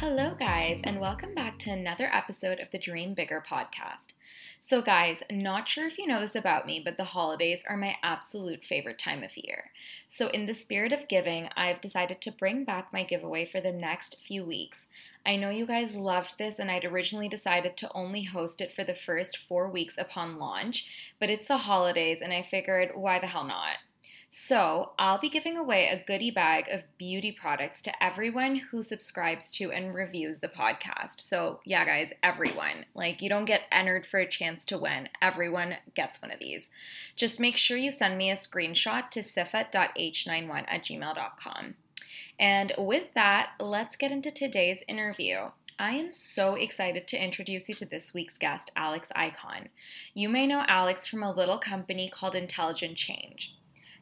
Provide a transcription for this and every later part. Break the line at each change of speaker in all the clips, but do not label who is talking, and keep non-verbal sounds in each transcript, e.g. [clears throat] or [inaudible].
Hello, guys, and welcome back to another episode of the Dream Bigger podcast. So, guys, not sure if you know this about me, but the holidays are my absolute favorite time of year. So, in the spirit of giving, I've decided to bring back my giveaway for the next few weeks. I know you guys loved this, and I'd originally decided to only host it for the first four weeks upon launch, but it's the holidays, and I figured, why the hell not? So, I'll be giving away a goodie bag of beauty products to everyone who subscribes to and reviews the podcast. So, yeah, guys, everyone. Like, you don't get entered for a chance to win. Everyone gets one of these. Just make sure you send me a screenshot to sifat.h91 at gmail.com. And with that, let's get into today's interview. I am so excited to introduce you to this week's guest, Alex Ikonn. You may know Alex from a little company called Intelligent Change.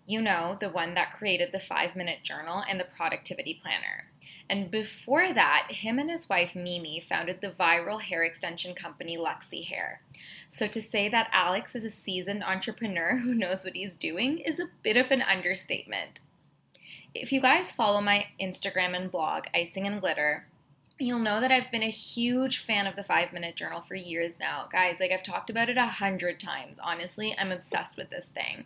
You know, the one that created the five minute journal and the productivity planner. And before that, him and his wife Mimi founded the viral hair extension company Luxy Hair. So to say that Alex is a seasoned entrepreneur [laughs] who knows what he's doing is a bit of an understatement. If you guys follow my Instagram and blog, Icing and Glitter, you'll know that I've been a huge fan of the five minute journal for years now. Guys, like I've talked about it a hundred times. Honestly, I'm obsessed with this thing.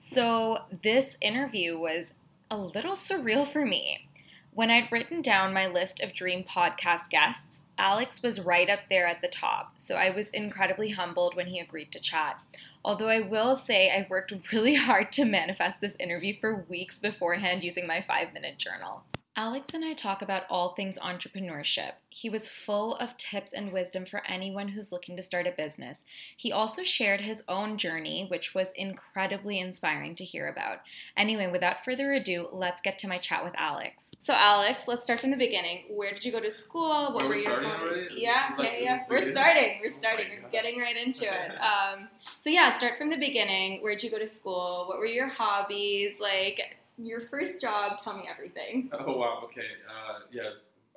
So, this interview was a little surreal for me. When I'd written down my list of dream podcast guests, Alex was right up there at the top, so I was incredibly humbled when he agreed to chat. Although I will say I worked [laughs] really hard to manifest this interview for weeks beforehand using my five minute journal. Alex and I talk about all things entrepreneurship. He was full of tips and wisdom for anyone who's looking to start a business. He also shared his own journey, which was incredibly inspiring to hear about. Anyway, without further ado, let's get to my chat with Alex. So, Alex, let's start from the beginning. Where did you go to school? What
Are
were
we
your hobbies?
already?
Yeah,
like-
yeah, yeah. We're starting. We're
Oh
starting. We're getting right into it. [laughs] Um, so yeah, start from the beginning. Where'd you go to school? What were your hobbies? Like your first job. Tell me everything. [laughs]
Oh wow. Okay. Uh, yeah.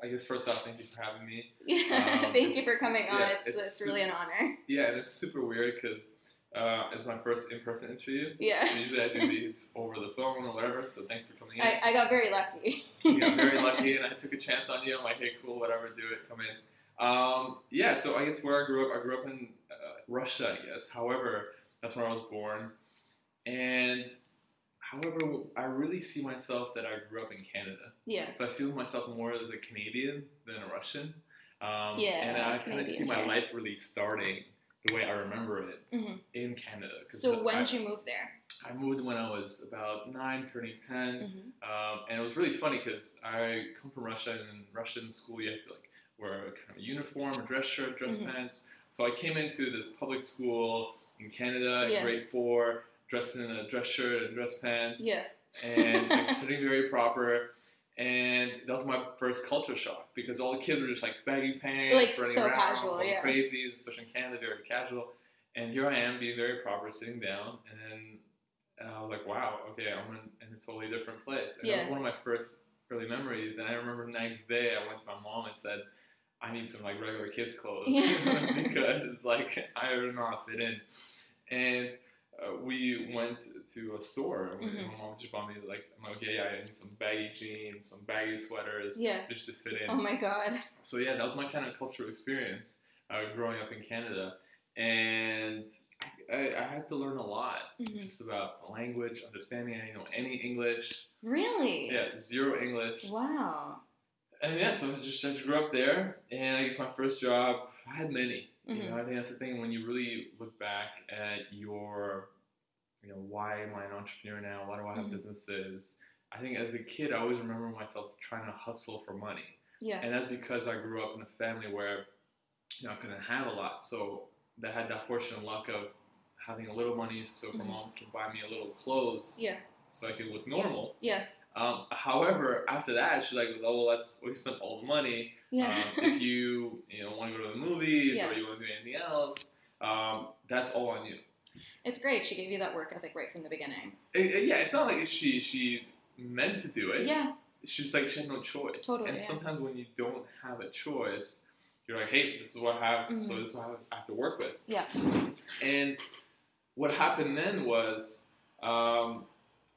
I guess first off, thank you for having me. [laughs]
Yeah,
Um,
thank you for coming on.
yeah,
it's,
it's
it's really an honor.
Yeah, and it's super weird because uh, it's my first in-person interview.
Yeah.
Usually I do [laughs] these over the phone or whatever. So thanks for coming in.
I, I got very lucky.
I got very lucky, and I took a chance on you. I'm like, hey, cool, whatever, do it, come in. Um, yeah. So I guess where I grew up, I grew up in uh, Russia, I guess. However, that's where I was born, and however, I really see myself that I grew up in Canada.
Yeah.
So I see myself more as a Canadian than a Russian. Um,
Yeah,
And I kind of see my
hair.
life really starting the way I remember it
hmm
in Canada.
So when
I,
did you move there?
I moved when I was about nine, turning 10.
hmm
Um, and it was really funny because I come from Russia, and in Russian school you have to like wear a kind of a uniform, a dress shirt, dress
Mhm.
pants. So I came into this public school in Canada,
Yeah.
grade four, dressed in a dress shirt and dress pants
Yeah.
and like, [laughs] sitting very proper. And that was my first culture shock because all the kids were just like baggy pants,
Like,
running
so
around,
casual, yeah.
crazy, especially in Canada, very casual. And here I am, being very proper, sitting down, and then uh, I was like, "Wow, okay, I'm in, in a totally different place." And that was one of my first early memories. And I remember the next day, I went to my mom and said, "I need some like regular kids clothes
Yeah. [laughs]
because like I don't know fit in." And uh, we went to a store. and
Mhm.
My mom just bought me like, I'm like, okay, yeah, I need some baggy jeans, some baggy sweaters,
Yeah.
just to fit in.
Oh my god.
So yeah, that was my kind of cultural experience uh, growing up in Canada, and I, I had to learn a lot
Mhm.
just about language, understanding. I didn't know any English.
Really?
Yeah, zero English.
Wow.
and yeah, so I just I grew up there, and I guess my first job, I had many. You
Mhm.
know, I think that's the thing when you really look back at your, you know, why am I an entrepreneur now? Why do I have
Mhm.
businesses? I think as a kid, I always remember myself trying to hustle for money,
Yeah.
and that's because I grew up in a family where, you know, I couldn't have a lot, so they had that fortune and luck of having a little money, so my
Mhm.
mom could buy me a little clothes,
Yeah.
so I could look normal.
Yeah.
Um, however, after that, she's like, "Oh, well, let's we spent all the money.
Yeah.
Um, if [laughs] you you know want to go to the movies
Yeah.
or you want to do anything else, um, that's all on you."
it's great. She gave you that work ethic right from the beginning.
It- it- yeah, it's not like she she meant to do it.
Yeah.
She's like she had no choice.
Totally,
And
yeah.
sometimes when you don't have a choice, you're like, "Hey, this is what I have. So
Mhm.
this is what I have to work with."
Yeah.
And what happened then was, um,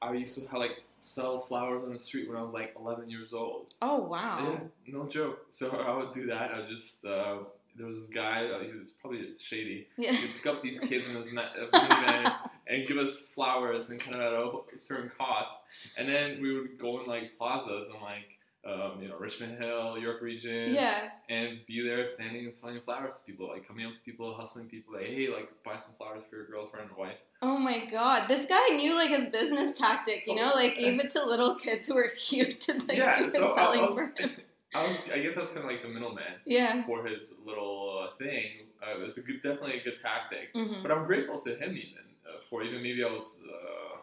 I used to have like sell flowers on the street when I was like 11 years old.
Oh wow.
Yeah, no joke. So I would do that. I would just uh, there was this guy. Uh, he was probably shady.
Yeah.
He'd pick up these kids in his uh, [laughs] minivan and give us flowers and kind of at a certain cost. And then we would go in like plazas and like um, you know Richmond Hill, York Region,
Yeah.
and be there standing and selling flowers to people, like coming up to people, hustling people, like hey, like buy some flowers for your girlfriend or wife.
Oh my god, this guy knew like his business tactic, you know, like gave it to little kids who were cute to like
yeah,
do his
so
selling
I,
for him. [laughs]
I was, I guess I was kind of like the middleman.
Yeah.
for his little uh, thing. Uh, it was a good, definitely a good tactic.
hmm
But I'm grateful to him even uh, for even maybe I was. Uh,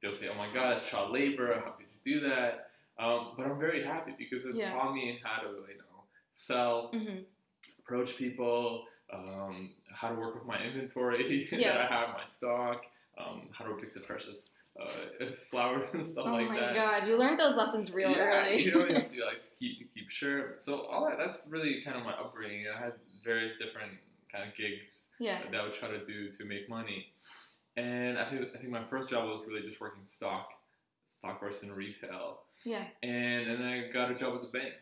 they'll say, "Oh my God, it's child labor. How could you do that?" Um, but I'm very happy because it
Yeah.
taught me how to, you know, sell,
hmm
approach people, um, how to work with my inventory [laughs]
Yeah.
that I have, my stock, um, how to pick the freshest uh, [laughs] flowers and stuff
Oh
like that.
Oh my god, you learned those lessons real
yeah,
early.
you know, you have to [laughs] like keep keep sure. So all that that's really kind of my upbringing. I had various different kind of gigs
yeah.
that I would try to do to make money. And I think I think my first job was really just working stock, stock person retail.
Yeah.
And then I got a job at the bank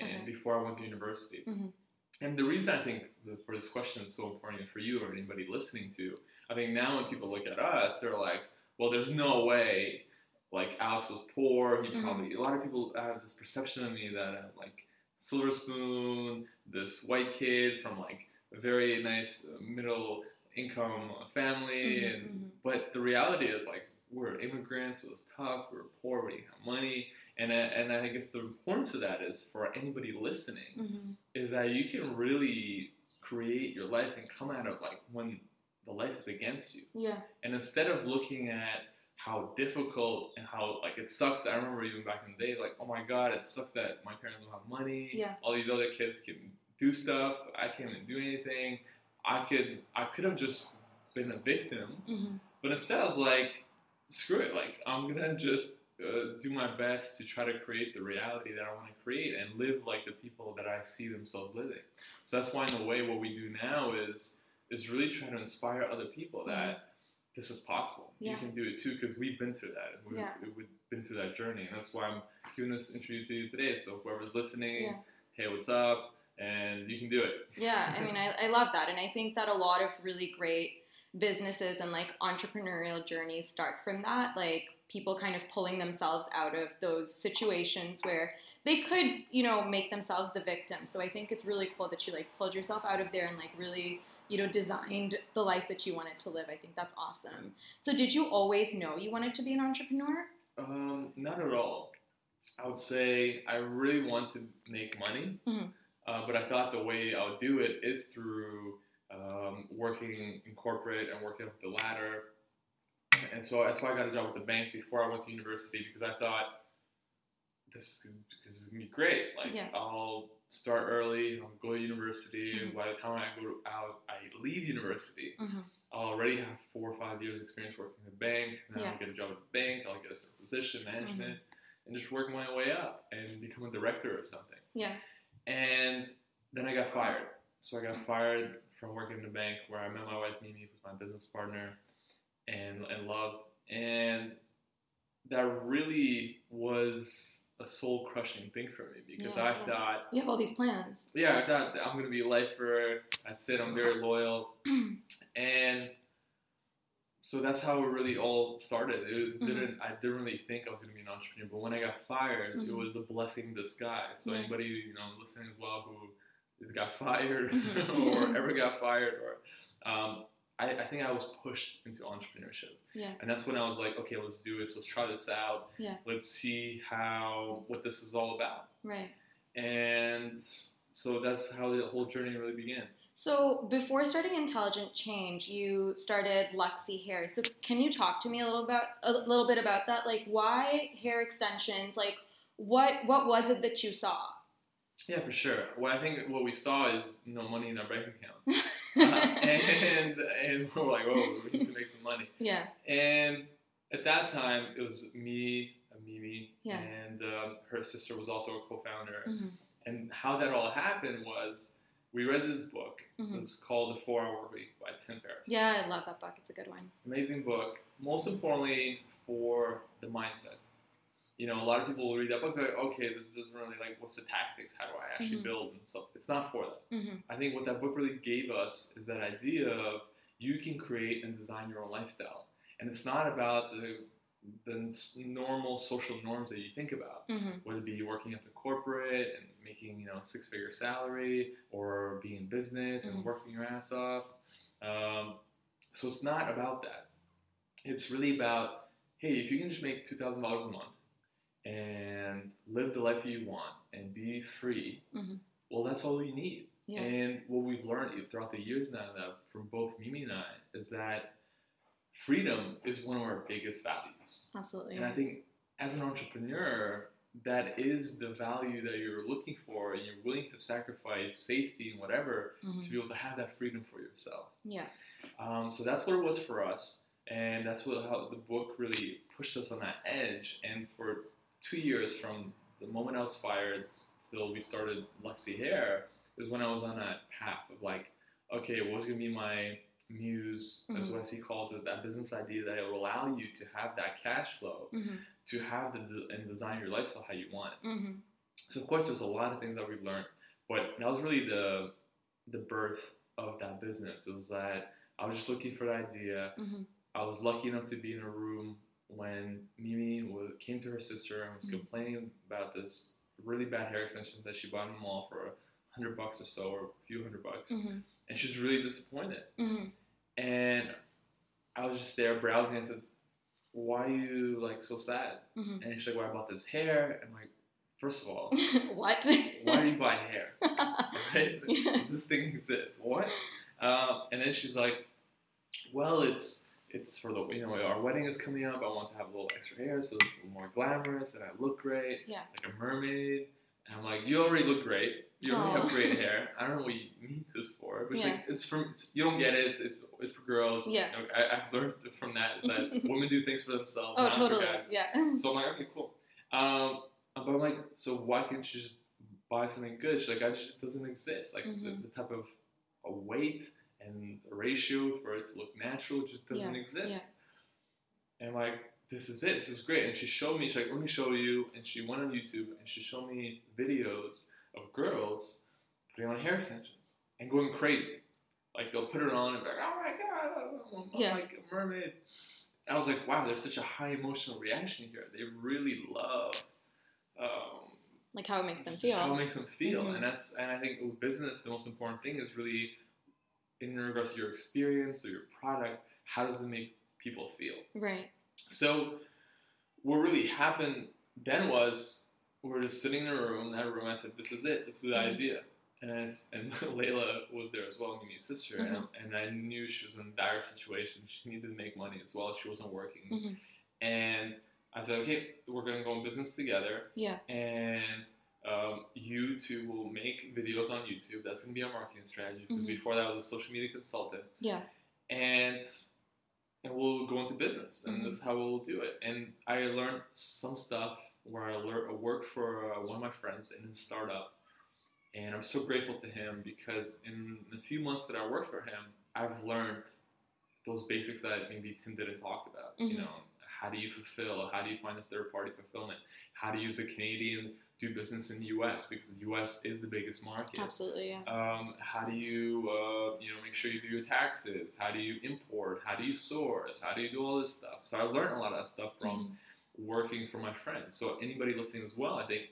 and
Okay.
before I went to university.
Mhm.
And the reason I think for this question is so important for you or anybody listening to, I think now when people look at us, they're like, well, there's no way. Like Alex was poor. He
Mhm.
probably a lot of people have this perception of me that I'm like silver spoon, this white kid from like a very nice uh, middle income family,
Mhm,
and
mhm.
but the reality is like we're immigrants. It was tough. We were poor. We didn't have money, and I, and I guess the importance of that is for anybody listening
Mhm.
is that you can really create your life and come out of like when the life is against you.
Yeah.
And instead of looking at how difficult and how like it sucks, I remember even back in the day, like, oh my god, it sucks that my parents don't have money.
Yeah.
All these other kids can do stuff. I can't do anything. I could I could have just been a victim.
hmm
But instead I was like, screw it, like I'm gonna just uh, do my best to try to create the reality that I want to create and live like the people that I see themselves living. So that's why, in a way, what we do now is is really try to inspire other people that this is possible.
Yeah.
You can do it too because we've been through that. We've,
Yeah.
we've been through that journey, and that's why I'm doing this interview to you today. So whoever's listening,
Yeah.
hey, what's up? And you can do it.
Yeah, I mean, I, I love that. And I think that a lot of really great businesses and like entrepreneurial journeys start from that. Like people kind of pulling themselves out of those situations where they could, you know, make themselves the victim. So I think it's really cool that you like pulled yourself out of there and like really, you know, designed the life that you wanted to live. I think that's awesome. So did you always know you wanted to be an entrepreneur?
Um, not at all. I would say I really want to make money,
Mhm.
uh, but I thought the way I would do it is through um, working in corporate and working up the ladder. And so that's why I got a job at the bank before I went to university because I thought this is, this is gonna be great. Like
Yeah.
I'll start early, I'll go to university, and
Mhm.
by the time I go out, I leave university.
Mm-hmm.
I'll already have four or five years experience working in the bank. Then
Yeah.
I'll get a job at the bank. I'll get a certain position, management, and just work my way up and become a director of something.
Yeah.
And then I got fired. So I got fired from working in the bank where I met my wife Mimi, who's my business partner, and and love. And that really was a soul crushing thing for me because
Yeah.
I thought
You have all these plans.
yeah, I thought I'm gonna be a lifer. That's it. I'm very loyal. [clears throat] and so that's how it really all started. It
Mhm.
didn't. I didn't really think I was going to be an entrepreneur, but when I got fired, it
Mhm.
was a blessing in disguise. So
Yeah.
anybody you know listening as well who got fired
Mhm. [laughs]
or [laughs] ever got fired, or um, I, I think I was pushed into entrepreneurship,
Yeah.
and that's when I was like, okay, let's do this. Let's try this out.
Yeah.
Let's see how what this is all about.
Right.
And so that's how the whole journey really began.
So before starting Intelligent Change, you started Luxy Hair. So can you talk to me a little about a little bit about that? Like why hair extensions? Like what what was it that you saw?
Yeah, for sure. What I think what we saw is no money in our bank account. uh, [laughs] and and [laughs] we're like, oh, we need to make some money.
yeah.
And at that time, it was me, Mimi,
Yeah.
and um, her sister was also a co-founder.
Mhm.
And how that all happened was we read this book.
Mhm.
It was called The Four Hour Week by Tim Ferriss.
Yeah, I love that book. It's a good one.
Amazing book. Most importantly, for the mindset. You know, a lot of people will read that book, like, okay, this doesn't really like, what's the tactics? How do I actually
Mhm.
build and stuff? It's not for that.
hmm
I think what that book really gave us is that idea of you can create and design your own lifestyle, and it's not about the the normal social norms that you think about,
hmm
whether it be working at the corporate and making you know a six figure salary, or being in business and working your ass off. Um, so it's not about that. It's really about hey, if you can just make two thousand dollars a month and live the life you want and be free,
Mhm.
well, that's all you need.
Yeah.
And what we've learned throughout the years now that from both Mimi and I is that freedom is one of our biggest values.
Absolutely.
And I think as an entrepreneur, that is the value that you're looking for, and you're willing to sacrifice safety and whatever
Mhm.
to be able to have that freedom for yourself.
Yeah.
Um, so that's what it was for us, and that's what how the book really pushed us on that edge. And for two years, from the moment I was fired till we started Luxy Hair, is when I was on that path of like, okay, what's gonna be my muse, as
Mhm.
what he calls it, that business idea that will allow you to have that cash flow,
hmm
to have the and design your lifestyle how you want it.
hmm
So of course, there's a lot of things that we've learned, but that was really the the birth of that business. It was that I was just looking for the idea.
hmm
I was lucky enough to be in a room when Mimi was, came to her sister and was
Mhm.
complaining about this really bad hair extensions that she bought in the mall for a hundred bucks or so, or a few hundred bucks,
hmm
and she was really disappointed.
hmm
And I was just there browsing. I said, "Why are you like so sad?"
hmm
And she's like, "Well, I bought this hair." And I'm like, first of all, [laughs]
what?
why do you buy hair? [laughs] Right?
Yeah.
Does this thing exist? What? Uh, and then she's like, well, it's it's for the you know our wedding is coming up. I want to have a little extra hair so it's a little more glamorous and I look great,
Yeah.
like a mermaid. And I'm like, you already look great. You already
Aw.
have great [laughs] hair. I don't know what you need this for, but it's
Yeah.
like it's from it's, you don't get it. It's it's, it's for girls.
Yeah.
You know, I, I've learned from that that [laughs] women do things for themselves.
oh,
not for
totally.
guys.
Yeah. [laughs]
So I'm like, okay, cool. Um, but I'm like, so why can't you just buy something good? She's like, I just it doesn't exist. Like the,
Mhm.
the type of a weight and ratio for it to look natural just doesn't
Yeah,
exist.
yeah.
And like, this is it. This is great. And she showed me. She's like, let me show you. And she went on YouTube and she showed me videos of girls putting on hair extensions and going crazy. Like they'll put it on and be like, oh my god, I'm,
Yeah.
like a mermaid. I was like, wow, there's such a high emotional reaction here. They really love um,
Like how it makes them
feel. how it makes them feel,
Mhm.
and that's and I think with business, the most important thing is really in regards to your experience or your product. How does it make people feel?
Right.
So what really happened then was we were just sitting in a room. In that room, I said, "This is it. This is the
Mhm.
idea." And I and [laughs] Layla was there as well, Mimi's sister,
Mhm.
and, and I knew she was in a dire situation. She needed to make money as well. She wasn't working,
Mhm.
and I said, "Okay, we're gonna go in business together."
Yeah.
and um, you two will make videos on YouTube. That's going to be our marketing strategy. Because
Mhm.
before that, I was a social media consultant,
Yeah.
and and we'll go into business, and
Mhm.
this is how we'll do it. And I learned some stuff where I learned I worked for uh, one of my friends in a startup, and I'm so grateful to him because in the few months that I worked for him, I've learned those basics that maybe Tim didn't talk about. You
Mhm.
know, how do you fulfill? How do you find a third party fulfillment? How to use a Canadian do business in the U.S. because the U.S. is the biggest market.
Absolutely, yeah.
Um, how do you, uh, you know, make sure you do your taxes? How do you import? How do you source? How do you do all this stuff? So I learned a lot of that stuff from
Mhm.
working for my friends. So anybody listening as well, I think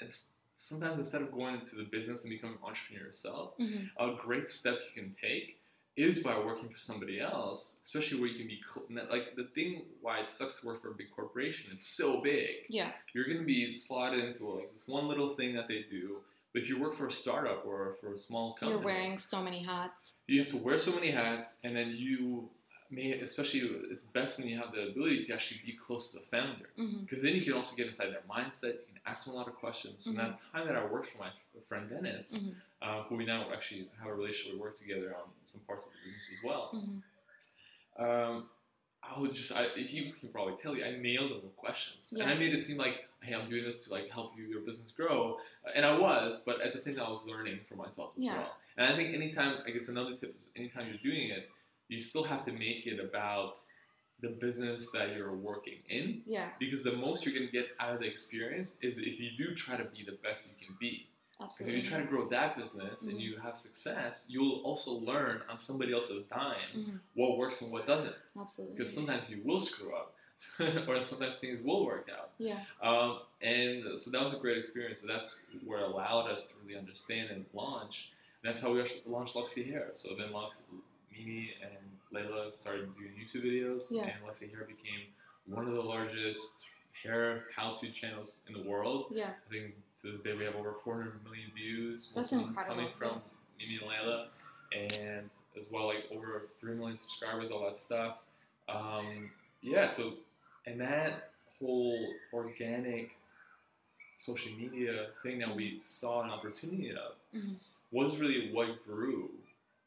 it's sometimes instead of going into the business and becoming an entrepreneur yourself,
Mhm.
a great step you can take is by working for somebody else, especially where you can be cl- like the thing why it sucks to work for a big corporation. It's so big
Yeah,
you're going to be slotted into like this one little thing that they do. But if you work for a startup or for a small company,
you're wearing so many hats.
you have to wear so many hats, and then you may, especially it's best when you have the ability to actually be close to the founder, because then you can also get inside their mindset. You can ask them a lot of questions. So
Mhm.
that time that I worked for my friend Dennis,
Mhm.
Uh, who we now actually have a relationship, we work together on some parts of the business as well
hmm
um, I would just, I, he can probably tell you, I nailed them with questions,
Yeah.
and I made it seem like, hey, I'm doing this to like help you your business grow, Uh, and I was, but at the same time, I was learning for myself as
Yeah.
well. And I think anytime, I guess another tip is anytime you're doing it, you still have to make it about the business that you're working in,
Yeah,
because the most you're gonna get out of the experience is if you do try to be the best you can be. Because if you try to grow that business and
Mhm.
you have success, you'll also learn on somebody else's dime
Mhm.
what works and what doesn't
Absolutely.
because sometimes you will screw up [laughs] or sometimes things will work out
Yeah.
um, and so that was a great experience so that's where it allowed us to really understand and launch and that's how we actually launched Luxy Hair so then Lux, Mimi and Layla started doing YouTube videos
Yeah.
and Luxy Hair became one of the largest hair how-to channels in the world
Yeah.
I think to this day we have over 400 million views.
That's
most of them
incredible,
Coming from Mimi and Layla, and as well like over 3 million subscribers, all that stuff. Um, yeah, so and that whole organic social media thing that we saw an opportunity of
Mhm.
was really what grew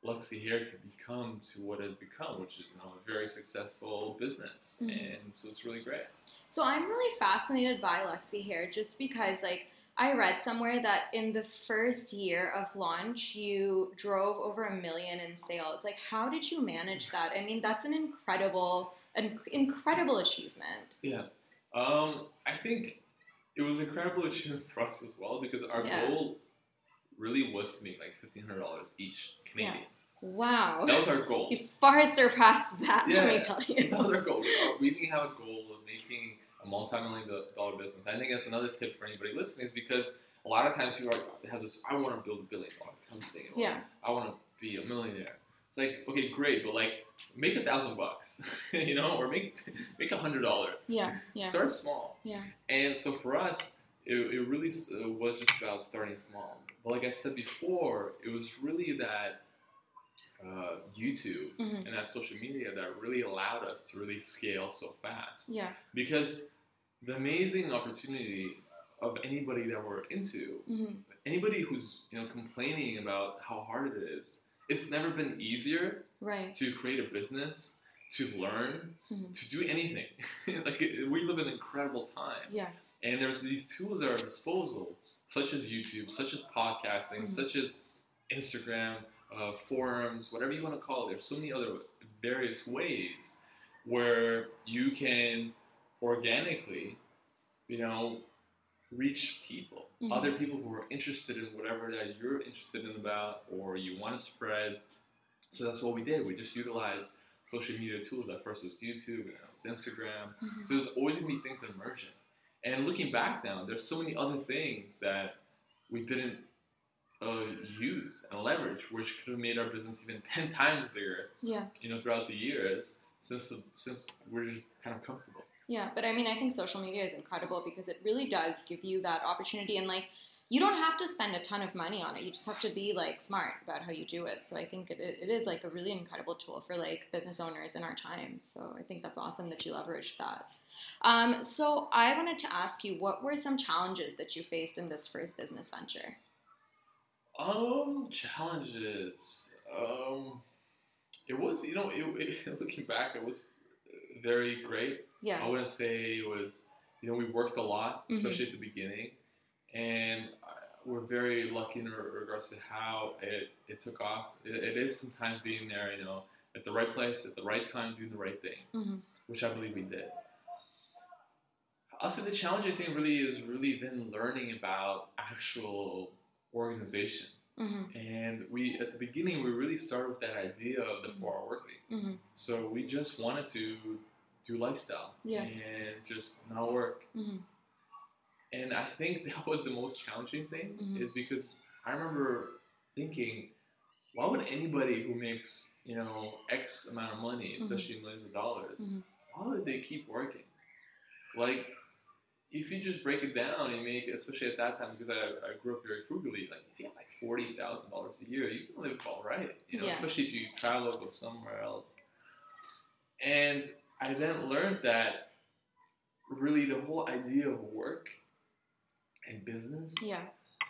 Luxy Hair to become to what has become, which is you know a very successful business,
Mhm.
and so it's really great.
So I'm really fascinated by Luxy Hair just because like I read somewhere that in the first year of launch you drove over a million in sales. Like how did you manage that? I mean that's an incredible an incredible achievement.
Yeah. Um, I think it was an incredible [laughs] achievement for us as well because our
Yeah.
goal really was to make like fifteen hundred dollars each Canadian. Yeah.
Wow.
That was our goal. [laughs]
You far surpassed that, let me tell
so [laughs] that was our goal. We didn't have a goal of making a multi-million dollar business. I think that's another tip for anybody listening is because a lot of times people are, have this, I want to build a billion dollar company. Or
Yeah.
I want to be a millionaire. It's like, okay, great, but like make a thousand bucks, [laughs] you know, or make make a hundred dollars.
Yeah, yeah.
Start small.
Yeah.
And so for us, it, it really uh, was just about starting small. But like I said before, it was really that uh, YouTube
Mhm.
and that social media that really allowed us to really scale so fast.
Yeah.
Because the amazing opportunity of anybody that we're into,
Mhm.
anybody who's you know complaining about how hard it is, it's never been easier
Right.
to create a business, to learn,
Mhm.
to do anything. [laughs] like we live in an incredible time,
Yeah.
and there's these tools at our disposal, such as YouTube, such as podcasting,
Mhm.
such as Instagram, uh, forums, whatever you want to call it. There's so many other various ways where you can organically, you know, reach people,
Mhm.
other people who are interested in whatever that you're interested in about or you want to spread. So that's what we did. We just utilized social media tools. At first it was YouTube, and it was Instagram.
Mhm.
So there's always gonna be things emerging. And looking back now, there's so many other things that we didn't uh, use and leverage, which could have made our business even [laughs] ten times bigger.
Yeah.
You know, throughout the years, since since we're just kind of comfortable.
Yeah, but I mean, I think social media is incredible because it really does give you that opportunity, and like, you don't have to spend a ton of money on it. You just have to be like smart about how you do it. So I think it, it is like a really incredible tool for like business owners in our time. So I think that's awesome that you leveraged that. Um, so I wanted to ask you, what were some challenges that you faced in this first business venture?
Um, challenges. Um, it was, you know, it, it, [laughs] looking back, it was very great. I wouldn't say it was, you know, we worked a lot,
Mhm.
especially at the beginning, and we're very lucky in regards to how it, it took off. It, it is sometimes being there, you know, at the right place, at the right time, doing the right thing,
Mhm.
which I believe we did. Also, the challenging thing really is really then learning about actual organization.
Mm-hmm.
And we, at the beginning, we really started with that idea of the four-hour workweek.
Mm-hmm.
So we just wanted to do lifestyle
Yeah.
and just not work.
Mm-hmm.
And I think [laughs] that was the most challenging thing,
Mhm.
is because I remember thinking, why would anybody who makes you know X amount of money,
Mhm.
especially millions of dollars,
Mhm.
why would they keep working? Like, if you just break it down, you make, especially at that time, because I, I grew up very frugally, like if you have like forty thousand dollars a year, you can live all right, you know,
Yeah.
especially if you travel go somewhere else. And I then learned that really the whole idea of work and business
Yeah.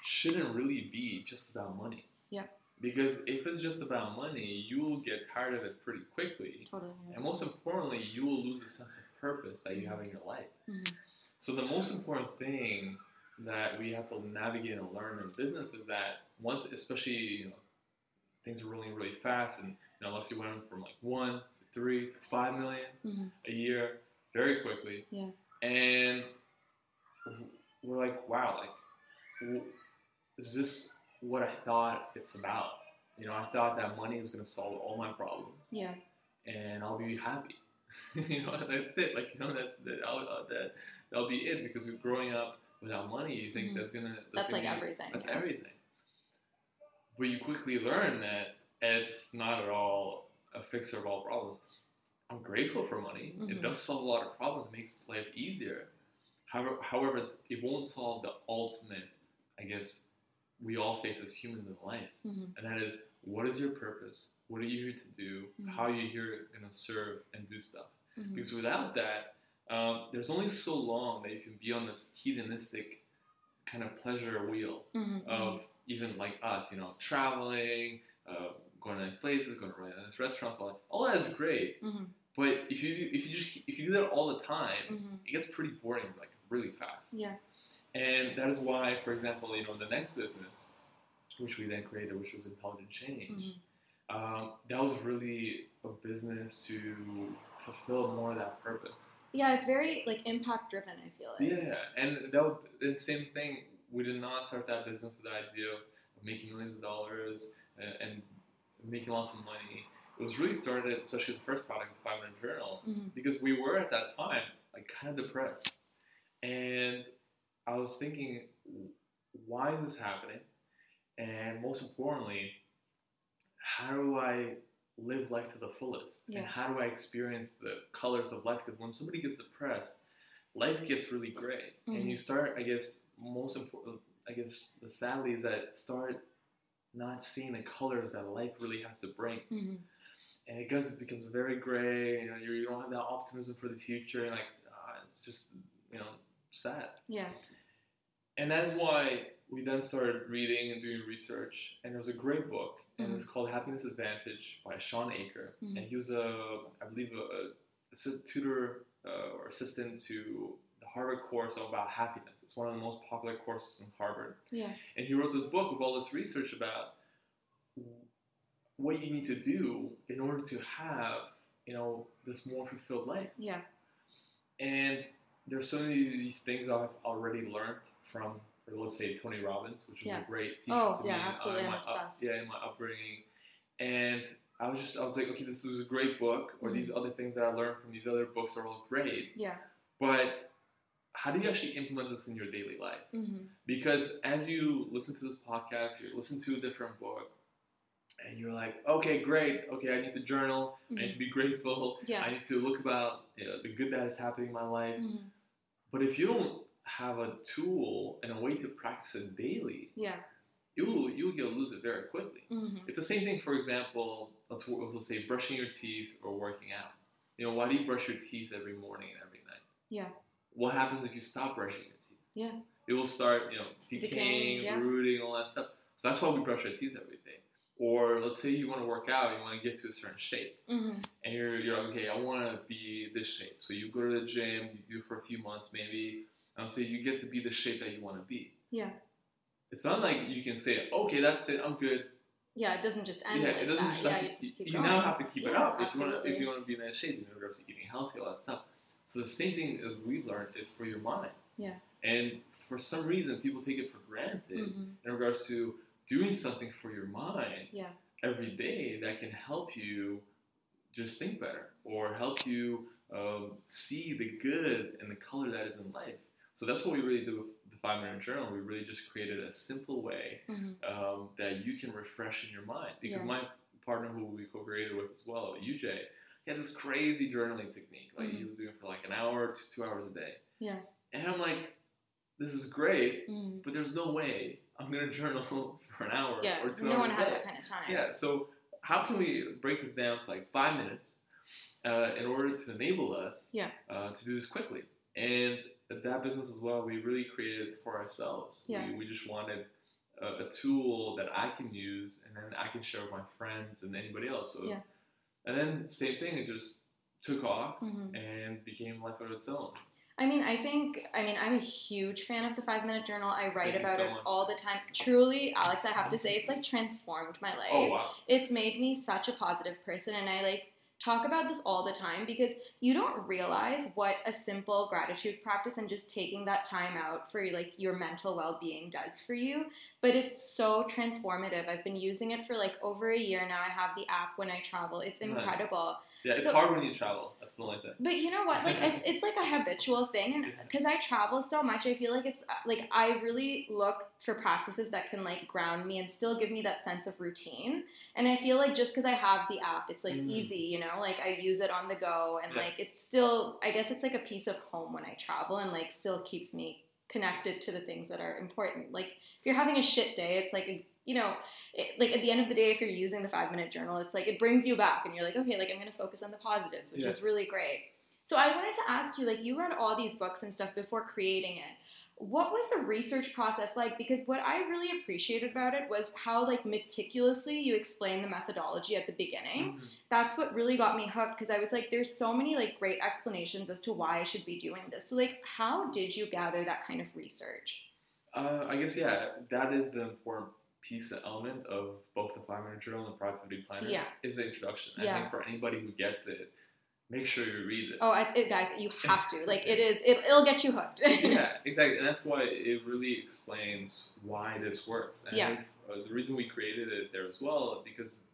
shouldn't really be just about money.
Yeah.
Because if it's just about money, you will get tired of it pretty quickly.
Totally.
And most importantly, you will lose a sense of purpose that you have in your life.
Mhm.
So the most important thing that we have to navigate and learn in business is that once, especially you know, things are rolling really fast, and you know, unless you went from like one three to five million
Mhm.
a year very quickly,
Yeah.
and we're like, wow, like, is this what I thought it's about? You know, I thought that money is going to solve all my problems
Yeah.
and I'll be happy. [laughs] you know, that's it. Like you know, that's that. I'll, uh, that that'll be it. Because growing up without money, you think
Mhm.
that's gonna. That's,
That's
gonna
like
be-
everything.
That's
yeah.
everything. But you quickly learn that it's not at all a fixer of all problems. I'm grateful for money.
Mhm.
It does solve a lot of problems. Makes life easier. However, however, it won't solve the ultimate. I guess we all face as humans in life
Mhm.
and that is what is your purpose? What are you here to do?
Mhm.
How are you here going to serve and do stuff?
Mhm.
Because without that, um, there's only so long that you can be on this hedonistic kind of pleasure wheel
Mhm.
of even like us, you know, traveling, uh, going to nice places, going to really nice restaurants, all that. All that is great,
Mhm.
but if you if you just if you do that all the time,
Mhm.
it gets pretty boring like really fast.
Yeah.
And that is why, for example, you know, the next business, which we then created, which was Intelligent Change,
Mhm.
um, that was really a business to fulfill more of that purpose.
Yeah, it's very like impact driven. I feel like.
Yeah, and that would, the same thing. We did not start that business with the idea of, making millions of dollars and, and making lots of money. It was really started, especially the first product, the five minute journal,
Mhm.
because we were at that time like kind of depressed, and I was thinking, why is this happening? And most importantly, how do I live life to the fullest?
Yeah.
And how do I experience the colors of life? Because when somebody gets depressed, life gets really gray,
Mhm.
and you start, I guess, most important, I guess, the sadly is that start not seeing the colors that life really has to bring
Mhm.
and it goes it becomes very gray you know you, you don't have that optimism for the future and like ah, it's just you know sad
Yeah.
and that is why we then started reading and doing research and there was a great book and
Mhm.
it's called happiness advantage by Shawn Achor
Mhm.
and he was a i believe a, a tutor uh, or assistant to harvard course about happiness it's one of the most popular courses in harvard
Yeah.
and he wrote this book with all this research about what you need to do in order to have, you know, this more fulfilled life.
Yeah.
And there's so many of these things I've already learned from, let's say Tony Robbins, which was
Yeah.
a great teacher
Oh,
to
yeah,
me. uh,
absolutely.
in
I'm
my up- yeah, in my upbringing. And I was just, I was like, okay, this is a great book, or
Mhm.
these other things that I learned from these other books are all great.
Yeah.
But how do you actually implement this in your daily life?
Mhm.
Because as you listen to this podcast, you listen to a different book, and you're like, okay, great. Okay, I need to journal. I need to be grateful.
Yeah.
I need to look about you know, the good that is happening in my life.
Mhm.
But if you don't have a tool and a way to practice it daily,
Yeah.
you will you will lose it very quickly.
Mhm.
It's the same thing. For example, let's let's say brushing your teeth or working out. You know, why do you brush your teeth every morning and every night?
Yeah.
What happens if you stop brushing your teeth?
Yeah.
it will start, you know, decaying,
Decaying, yeah.
rooting, all that stuff. So that's why we brush our teeth every day. Or let's say you want to work out, you want to get to a certain shape,
Mhm.
and you're, you're like, okay, I want to be this shape. So you go to the gym, you do it for a few months, maybe, and so you get to be the shape that you want to be.
Yeah.
It's not like you can say, okay, that's it, I'm good.
Yeah. It doesn't just end
yeah,
like
it doesn't
that.
just
yeah. you
to,
just
you now have to keep it
Yeah,
up if you want to if you want to be in that shape. You know, obviously eating healthy, all that stuff. So the same thing as we've learned is for your mind.
Yeah.
And for some reason, people take it for granted
Mhm.
in regards to doing something for your mind
Yeah.
every day that can help you just think better or help you um, see the good and the color that is in life. So that's what we really do with the five minute journal. We really just created a simple way
Mhm.
um, that you can refresh in your mind. Because
Yeah.
my partner, who we co-created with as well, UJ, he had this crazy journaling technique. Like he
Mhm.
was doing for like an hour to two hours a day.
Yeah.
And I'm like, this is great,
Mhm.
but there's no way I'm gonna journal [laughs] for an hour
Yeah.
or two
No
hours
one
a
has that kind of time.
Yeah. So how can we break this down to like five minutes uh, in order to enable us
Yeah.
uh, to do this quickly? And that business as well, we really created for ourselves.
Yeah.
We, we just wanted a, a tool that I can use, and then I can share with my friends and anybody else. So,
Yeah.
And then same thing, it just took off
Mhm.
and became life of its own.
I mean, I think, I mean, I'm a huge fan of the five minute journal. I write
Thank
about
so
it
much.
all the time. Truly, Alex, I have to say, it's like transformed my life.
Oh wow!
It's made me such a positive person, and I like talk about this all the time because you don't realize what a simple gratitude practice and just taking that time out for like your mental well-being does for you. But it's so transformative. I've been using it for like over a year now. I have the app when i travel. It's
Nice. Yeah, it's
So-
hard when you travel. That's the only thing.
but you know what? Like it's it's like a habitual thing, and because I travel so much, I feel like it's uh, like I really look for practices that can like ground me and still give me that sense of routine. And I feel like just because I have the app, it's like
Mm.
easy, you know. Like I use it on the go, and
Yeah.
like it's still, I guess it's like a piece of home when I travel, and like still keeps me connected to the things that are important. Like if you're having a shit day, it's like a, you know, it, like at the end of the day, if you're using the five minute journal, it's like it brings you back, and you're like, okay, like I'm gonna focus on the positives, which
Yeah.
is really great. So I wanted to ask you, like, you read all these books and stuff before creating it. What was the research process like? Because what I really appreciated about it was how like meticulously you explained the methodology at the beginning
Mhm.
that's what really got me hooked because I was like, there's so many like great explanations as to why I should be doing this. So like, how did you gather that kind of research?
Uh, I guess yeah, that is the important piece and element of both the five minute journal and the productivity planner.
Yeah.
is the introduction.
Yeah.
I think for anybody who gets it, make sure you read it.
Oh, it's it, guys. You have to like it is. It, it'll get you hooked. [laughs]
yeah, exactly, and that's why it really explains why this works. And
Yeah.
uh, the reason we created it there as well because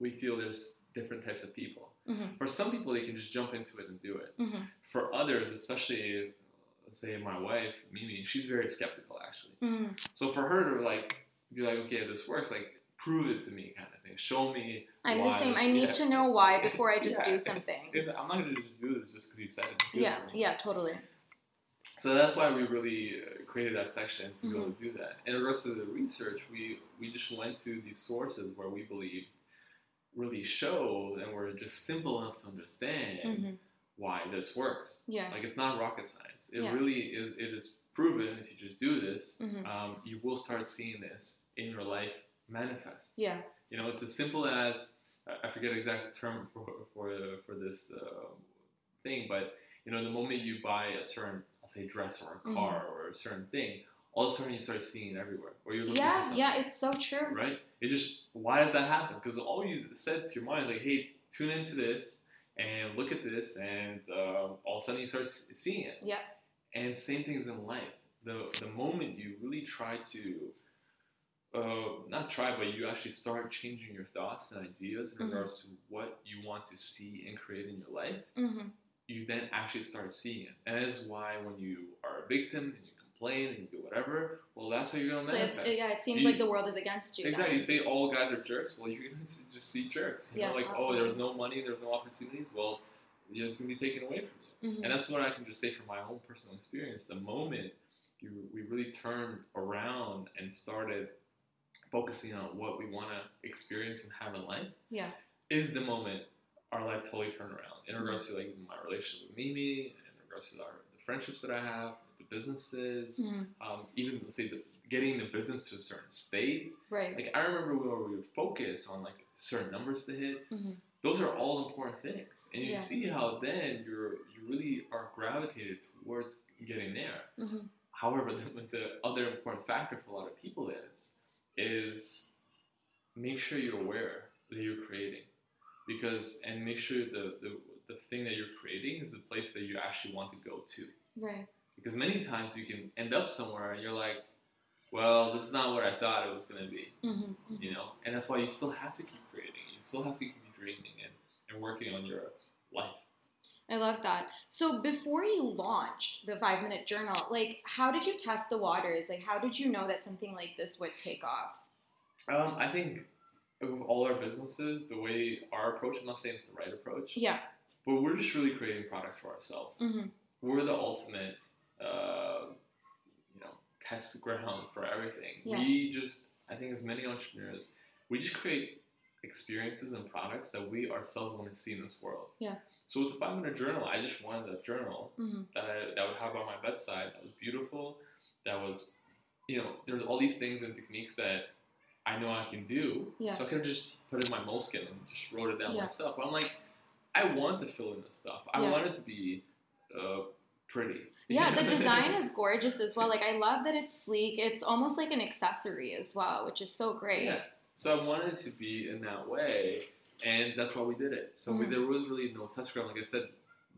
we feel there's different types of people.
Mhm.
For some people, they can just jump into it and do it.
Mhm.
For others, especially, say my wife Mimi, she's very skeptical actually.
Mm,
So for her to like be like, okay, this works, like prove it to me, kind of thing. Show me.
I'm the same. I need
yeah.
to know why [laughs] before I just
Yeah.
do something.
It's- I'm not gonna just do this just because he said it.
Yeah,
me.
yeah, totally.
So that's why we really uh, created that section to be able
Mm-hmm.
to do that. In regards to the research, we we just went to these sources where we believe really show and were just simple enough to understand
Mhm.
why this works.
Yeah.
Like it's not rocket science. It
Yeah.
really is. It is proven if you just do this,
Mhm.
um, you will start seeing this in your life manifest.
Yeah.
You know, it's as simple as I forget the exact term for for for this uh, thing, but you know, the moment you buy a certain, I'll say, dress or a car or a certain thing, all of a sudden you start seeing it everywhere, or you're looking
Yeah. Yeah. It's so true.
right? It just why does that happen? Because all you said to your mind like, hey, tune into this and look at this, and um, all of a sudden you start seeing it.
Yeah.
And same things in life. The the moment you really try to uh, not try, but you actually start changing your thoughts and ideas in
Mhm.
regards to what you want to see and create in your life,
hmm
you then actually start seeing it. And that is why when you are a victim and you complain and you do whatever, well, that's what you're going to
So it,
manifest.
yeah, it seems
You-
like the world is against you.
Exactly.
then.
You say all guys are jerks. Well, you're gonna [laughs] just see jerks. You
Yeah,
know, like oh, there's no money, there's no opportunities. Well, it's gonna be taken away from
Mhm.
And that's what I can just say from my own personal experience. The moment you we really turned around and started focusing on what we want to experience and have in life
Yeah.
is the moment our life totally turned around. In regards
Mm-hmm.
to like my relationship with Mimi, in regards to our, the friendships that I have, the businesses,
Mhm.
um, even let's say the, getting the business to a certain state.
Right.
Like I remember when we would focus on like certain numbers to hit.
Mhm.
Those are all important things, and you
Yeah.
see how then you're you really are gravitated towards getting there.
Mhm.
However, [laughs] the, the other important factor for a lot of people is is make sure you're aware that you're creating, because and make sure the the, the thing that you're creating is the place that you actually want to go to.
Right.
Because many times you can end up somewhere and you're like, well, this is not what I thought it was going to be,
Mm-hmm.
you know? And that's why you still have to keep creating. You still have to keep dreaming and, and working on your life.
I love that. So before you launched the five minute journal, like how did you test the waters? Like how did you know that something like this would take off?
Um, I think with all our businesses, the way our approach, I'm not saying it's the right approach,
Yeah.
but we're just really creating products for ourselves.
Mm-hmm.
We're the ultimate, uh, you know, test ground for everything.
Yeah.
We just, I think, as many entrepreneurs, we just create experiences and products that we ourselves want to see in this world.
Yeah.
So with the five minute journal, I just wanted a journal
Mm-hmm.
that I, that I would have on my bedside that was beautiful, that was, you know, there's all these things and techniques that I know I can do.
Yeah.
So I could have just put in my Moleskine and just wrote it down
Yeah.
myself. But I'm like, I want to fill in this stuff. I
Yeah.
want it to be uh, pretty. [laughs]
Yeah, the design is [laughs] gorgeous as well. Like I love that it's sleek. It's almost like an accessory as well, which is so great.
Yeah. So I wanted it to be in that way, and that's why we did it. So we,
Mhm.
there was really no test ground. Like I said,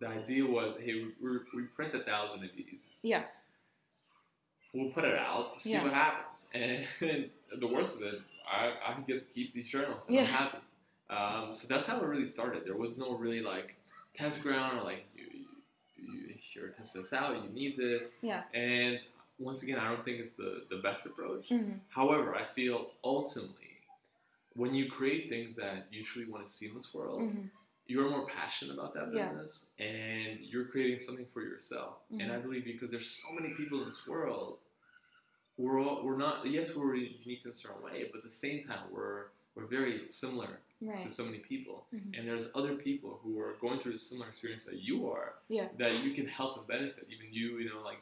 the idea was, hey, we, we, print a thousand of these.
Yeah.
We'll put it out, see
Yeah.
what happens. [laughs] And the worst of it, I, I get to keep these journals, and
Yeah.
I'm happy. Um, so that's how it really started. There was no really like test ground or like you, you, you here test this out. You need this.
Yeah.
And once again, I don't think it's the the best approach.
Mhm.
However, I feel ultimately, when you create things that you truly want to see in this world,
Mhm.
you're more passionate about that
Yeah.
business and you're creating something for yourself. And I
Mhm.
believe because there's so many people in this world, we're all, we're not yes we're unique in a certain way, but at the same time we're we're very similar
Right.
to so many people.
Mhm.
And there's other people who are going through the similar experience that you are
Yeah.
that you can help and benefit. Even you, you know, like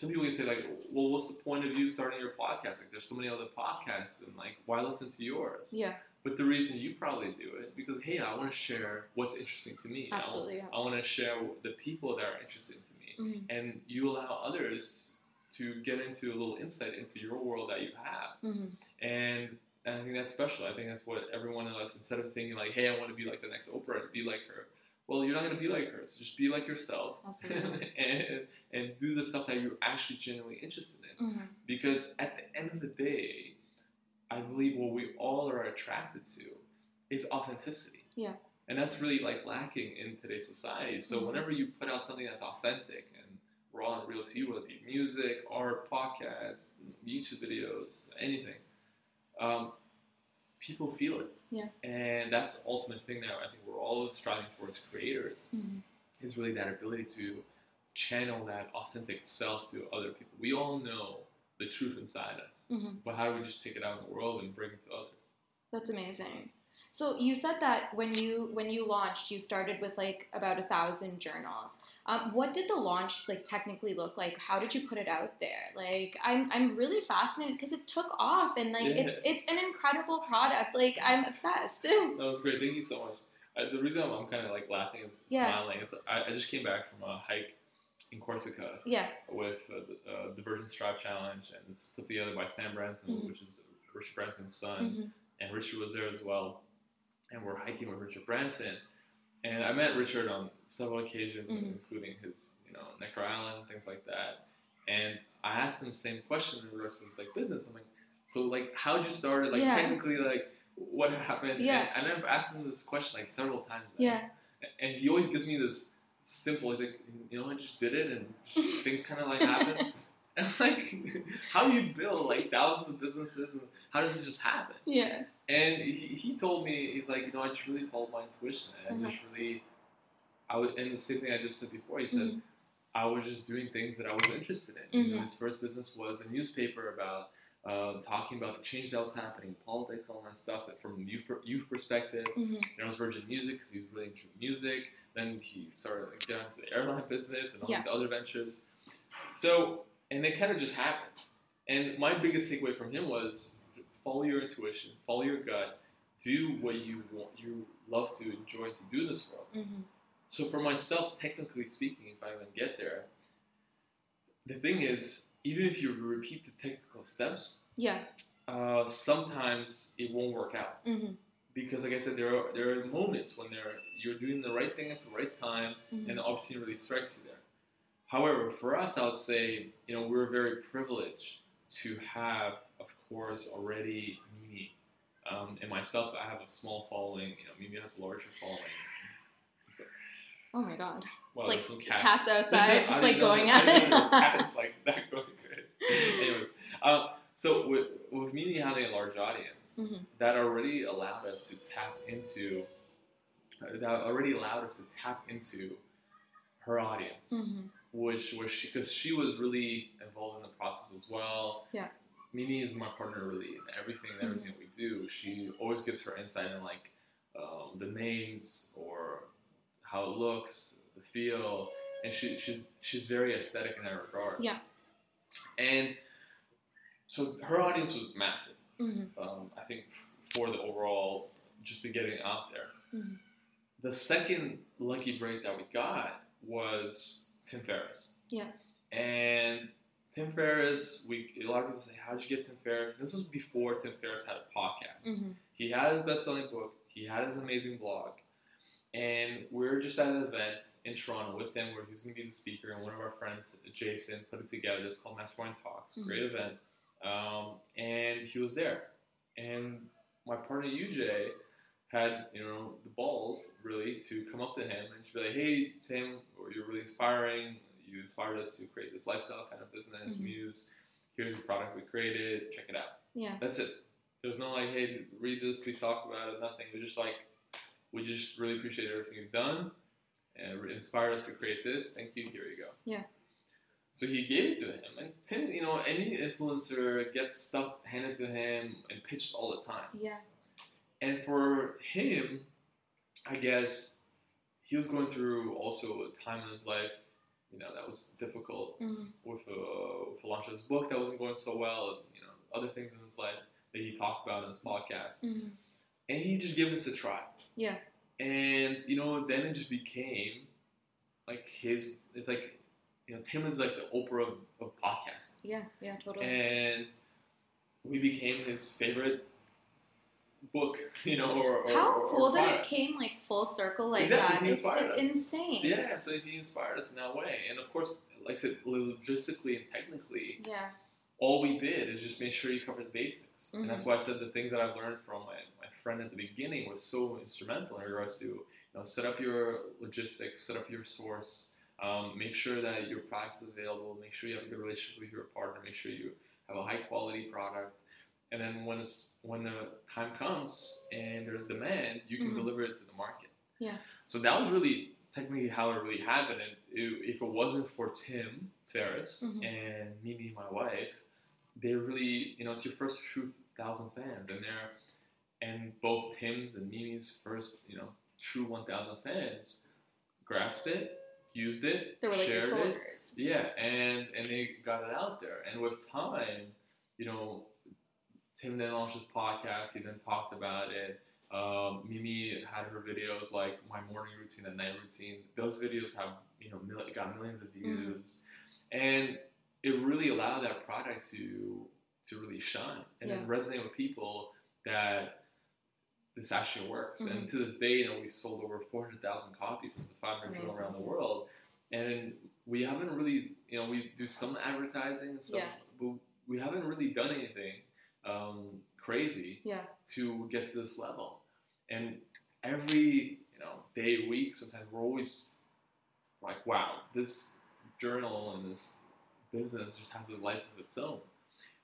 some people can say like, well, what's the point of you starting your podcast? Like, there's so many other podcasts, and like, why listen to yours?
Yeah.
But the reason you probably do it because hey, I want to share what's interesting to me.
Absolutely, yeah.
I, want to share the people that are interesting to me,
Mhm.
and you allow others to get into a little insight into your world that you have,
Mhm.
and. And I think that's special. I think that's what everyone of us, instead of thinking like, "Hey, I want to be like the next Oprah, be like her," well, you're not going to be like her. So just be like yourself, [laughs] and and do the stuff that you're actually genuinely interested in.
Mhm.
Because at the end of the day, I believe what we all are attracted to is authenticity.
Yeah.
And that's really like lacking in today's society. So
Mhm.
whenever you put out something that's authentic and raw and real to you, whether it be music, art, podcasts, YouTube videos, anything, um, people feel it.
Yeah.
And that's the ultimate thing that I think we're all striving for as creators
Mhm.
is really that ability to channel that authentic self to other people. We all know the truth inside us,
Mhm.
but how do we just take it out in the world and bring it to others?
That's amazing. So you said that when you when you launched, you started with like about a thousand journals. Um, what did the launch like technically look like? How did you put it out there? Like, I'm I'm really fascinated because it took off and like
Yeah.
it's it's an incredible product. Like, I'm obsessed. [laughs]
That was great. Thank you so much. Uh, the reason I'm, I'm kind of like laughing and
Yeah.
smiling is I, I just came back from a hike in Corsica
yeah.
with uh, the, uh, the Virgin Strive Challenge, and it's put together by Sam Branson,
Mhm.
which is Richard Branson's son.
hmm
and Richard was there as well. And we're hiking with Richard Branson. And I met Richard on several occasions,
Mhm.
including his, you know, Necker Island, things like that. And I asked him the same question in regards to his like business. I'm like, so like, how'd you start it? Like,
Yeah.
technically, like, what happened?
Yeah.
And, and I've asked him this question like several times. now.
Yeah.
And he always gives me this simple. He's like, you know, I just did it, and [laughs] things kind of like happen. [laughs] And like, [laughs] how do you build like thousands of businesses, and how does it just happen?
Yeah.
And he, he told me, he's like, you know, I just really followed my intuition. And I
Uh-huh.
just really, I was, and the same thing I just said before. He said,
Mhm.
I was just doing things that I was interested in. You know,
Mhm.
his first business was a newspaper about uh, talking about the change that was happening in politics, all that stuff, and from a youth, per- youth perspective.
hmm
Then it was Virgin Music because he was really into music. Then he started like, getting into the airline business and all
Yeah.
these other ventures. So, and it kind of just happened. And my biggest takeaway from him was follow your intuition, follow your gut, do what you want, you love to enjoy to do this world.
hmm
So for myself, technically speaking, if I even get there, the thing is, even if you repeat the technical steps,
Yeah.
uh, sometimes it won't work out
hmm
because, like I said, there are there are moments when there you're doing the right thing at the right time,
Mhm.
and the opportunity really strikes you there. However, for us, I would say, you know, we're very privileged to have, course, already Mimi um, and myself. I have a small following. You know, Mimi has a larger following.
Oh my god.
Well,
it's like cats, outside, [laughs]
I
just like going
that-
at
I didn't know
it.
cats like [laughs] that going crazy. Anyways, um, so with, with Mimi having a large audience,
Mhm.
that already allowed us to tap into, uh, that already allowed us to tap into her audience,
Mhm.
which was she, because she was really involved in the process as well.
Yeah.
Mimi is my partner really in everything and everything we do. She always gives her insight in like um, the names or how it looks, the feel, and she, she's she's very aesthetic in that regard.
Yeah.
And so her audience was massive.
Mhm.
Um, I think for the overall, just to getting out there.
Mhm.
The second lucky break that we got was Tim Ferriss.
Yeah.
And Tim Ferriss, we a lot of people say, "How did you get Tim Ferriss?" This was before Tim Ferriss had a podcast.
Mhm.
He had his best-selling book. He had his amazing blog, and we are just at an event in Toronto with him where he was going to be the speaker. And one of our friends, Jason, put it together. It's called Mastermind Talks.
Mhm.
Great event. Um, and he was there, and my partner UJ had you know the balls really to come up to him and just be like, "Hey Tim, you're really inspiring. You inspired us to create this lifestyle kind of business.
Mhm.
Muse. Here's the product we created. Check it out."
Yeah.
That's it. There's no like, hey, read this, please talk about it. Nothing. Was just like, we just really appreciate everything you've done and re- inspired us to create this. Thank you. Here you go.
Yeah.
So he gave it to him, and Tim, you know, any influencer gets stuff handed to him and pitched all the time.
Yeah.
And for him, I guess he was going through also a time in his life, you know, that was difficult
Mhm.
with, uh, with the launch of his book that wasn't going so well, and, you know, other things in his life that he talked about in his podcast.
Mhm.
And he just gave this a try.
Yeah.
And, you know, then it just became like his, it's like, you know, Tim is like the Oprah of, of podcasting.
Yeah. Yeah. Totally.
And we became his favorite book, you know, or, or
How
or- or
cool that it came like full circle like
Exactly,
that.
he
It's,
inspired
it's
us.
insane.
Yeah, so he inspired us in that way. And of course, like I said, logistically and technically,
Yeah.
all we did is just make sure you cover the basics. And that's
Mhm.
why I said the things that I've learned from my, my friend at the beginning was so instrumental in regards to, you know, set up your logistics, set up your source, um, make sure that your product is available, make sure you have a good relationship with your partner, make sure you have a high quality product. And then when it's, when the time comes and there's demand, you can
Mhm.
deliver it to the market.
Yeah.
So that was really technically how it really happened. And it, if it wasn't for Tim Ferriss
Mhm.
and Mimi, my wife, they really, you know, it's your first true thousand fans, and they're, and both Tim's and Mimi's first, you know, true one thousand fans grasped it, used it,
They were like
shared it, yeah, and and they got it out there. And with time, you know, Tim then launched his podcast. He then talked about it. Um, Mimi had her videos like my morning routine and night routine. Those videos have you know mil- got millions of
Mm-hmm.
views, and it really allowed that product to to really shine and then resonate with people that this actually works.
Mhm.
And to this day, you know, we sold over 400,000 copies of the Five Minute
Journal
around the world. And we haven't really, you know, we do some advertising and stuff,
Yeah.
but we haven't really done anything um, crazy
Yeah.
to get to this level. And every, you know, day, week, sometimes we're always like, wow, this journal and this business just has a life of its own.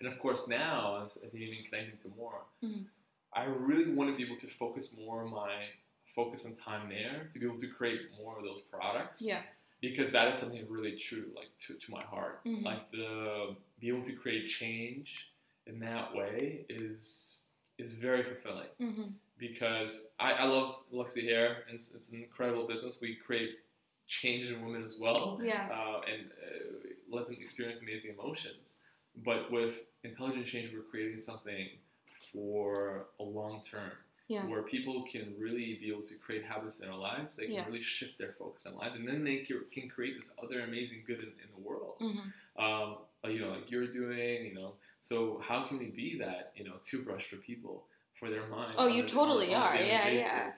And of course, now, I think even connecting to more,
Mhm.
I really want to be able to focus more my focus and time there to be able to create more of those products
Yeah.
because that is something really true like to, to my heart
Mhm.
like the be able to create change in that way is is very fulfilling
hmm
because I, I love Luxy Hair and it's, it's an incredible business we create change in women as well
Yeah.
uh, and uh, let them experience amazing emotions but with intelligent change we're creating something for a long term
Yeah.
where people can really be able to create habits in their lives. They can
Yeah.
really shift their focus in life, and then they can create this other amazing good in, in the world.
hmm
Um, you know, like you're doing, you know. So how can we be that, you know, toothbrush for people for their mind.
Oh, you
a-
totally
on a
are. Yeah, yeah.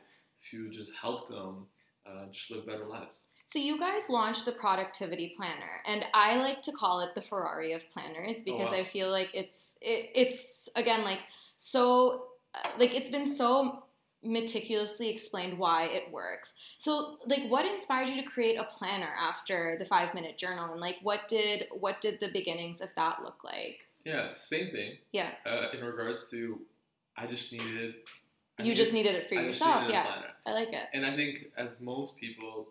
To just help them uh, just live better lives.
So you guys launched the productivity planner, and I like to call it the Ferrari of planners because
wow.
I feel like it's it, it's again like so uh, like it's been so meticulously explained why it works. So like what inspired you to create a planner after the 5 minute journal and like what did what did the beginnings of that look like?
Yeah, same thing.
Yeah.
Uh, in regards to, I just needed. I
You just needed it for
I
yourself. Yeah. I like it.
And I think as most people,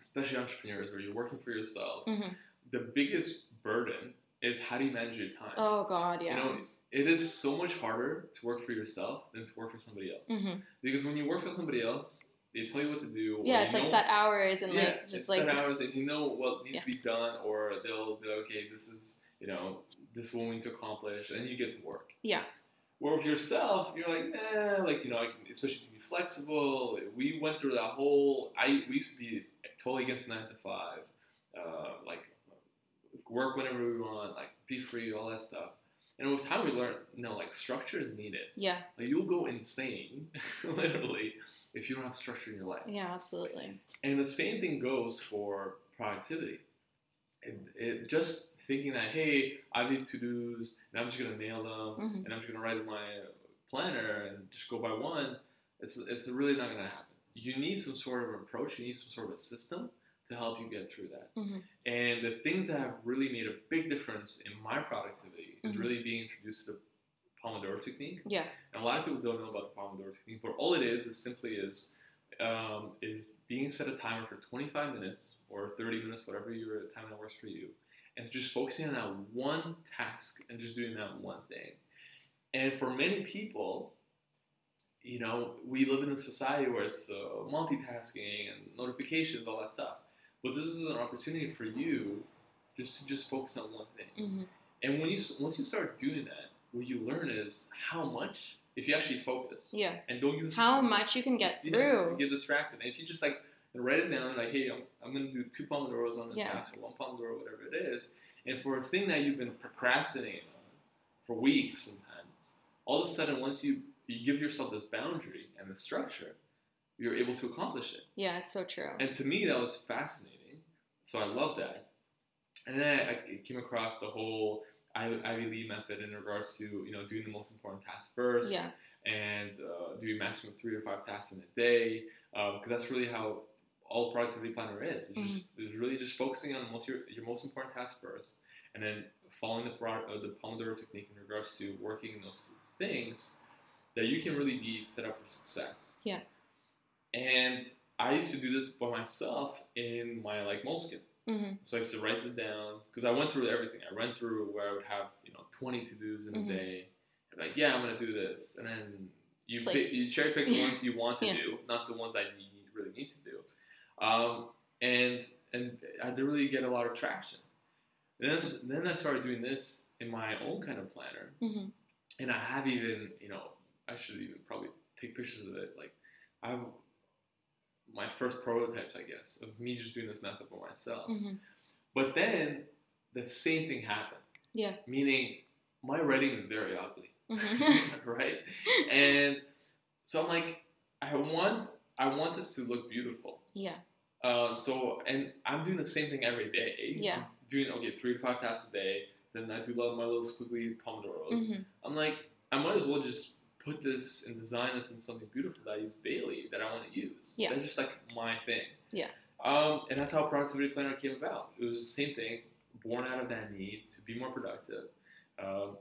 especially entrepreneurs, where you're working for yourself,
Mhm.
the biggest burden is how do you manage your time?
Oh god, yeah.
You know, it is so much harder to work for yourself than to work for somebody else.
Mhm.
Because when you work for somebody else, they tell you what to do.
Yeah, it's like set hours and
yeah,
like just like
set hours, and you know what needs
Yeah.
to be done, or they'll be like, okay, this is you know this is what we need to accomplish, and you get to work.
Yeah.
Where with yourself, you're like, nah, like you know, I can, especially can be flexible. We went through that whole. I we used to be totally against nine to five, uh, like work whenever we want, like be free, all that stuff. And with time, we learned, no, like structure is needed.
yeah.
Like you'll go insane, [laughs] literally, if you don't have structure in your life.
Yeah, absolutely.
And the same thing goes for productivity. It, it, just thinking that, hey, I have these to dos and I'm just going to nail them
Mhm.
and I'm just going to write in my planner and just go by one, it's, it's really not going to happen. You need some sort of approach, you need some sort of a system to help you get through that.
Mhm.
And the things that have really made a big difference in my productivity is
Mhm.
really being introduced to the Pomodoro technique.
Yeah.
And a lot of people don't know about the Pomodoro technique, but all it is is simply is um, is being set a timer for 25 minutes or 30 minutes, whatever your time that works for you, and just focusing on that one task and just doing that one thing. And for many people, you know, we live in a society where it's uh, multitasking and notifications, all that stuff. But this is an opportunity for you just to just focus on one thing.
hmm
And when you once you start doing that, what you learn is how much if you actually focus
Yeah.
and don't get
How much you can get
you
through.
know, get distracted. And if you just like write it down, like, hey, I'm, I'm going to do two pomodoros on this
Yeah.
task or one pomodoro, whatever it is. And for a thing that you've been procrastinating on for weeks sometimes, all of a sudden, once you, you give yourself this boundary and the structure, you're able to accomplish it.
Yeah, it's so true.
And to me, that was fascinating. So I love that. And then I, I came across the whole Ivy League method in regards to you know doing the most important task first,
Yeah.
and uh, doing maximum three or five tasks in a day, because that's really how all productivity planner is. It's, just, it's really just focusing on most your, your most important task first, and then following the uh, the Pomodoro technique in regards to working in those things that you can really be set up for success.
Yeah.
And I used to do this by myself in my like Moleskine.
hmm
So I used to write it down because I went through everything. I went through where I would have you know 20 to dos in
Mhm.
a day. And like, yeah, I'm gonna do this, and then you
like-
pick, you cherry pick the [laughs] ones you want to
Yeah.
do, not the ones that you need- really need to do. Um, and and I didn't really get a lot of traction. And then, then I started doing this in my own kind of planner,
hmm
and I have even you know I should even probably take pictures of it. Like I have my first prototypes, I guess, of me just doing this method for myself.
hmm
But then the same thing happened.
Yeah.
Meaning my writing is very ugly,
hmm [laughs]
right? And so I'm like, I want I want this to look beautiful.
yeah.
Uh, so and I'm doing the same thing every day.
Yeah.
I'm doing okay three to five tasks a day. Then I do love my little squiggly pomodoros.
hmm
I'm like, I might as well just put this and design this into something beautiful that I use daily that I want to use.
Yeah.
That's just like my thing.
Yeah.
Um, and that's how Productivity Planner came about. It was the same thing, born out of that need to be more productive. Um,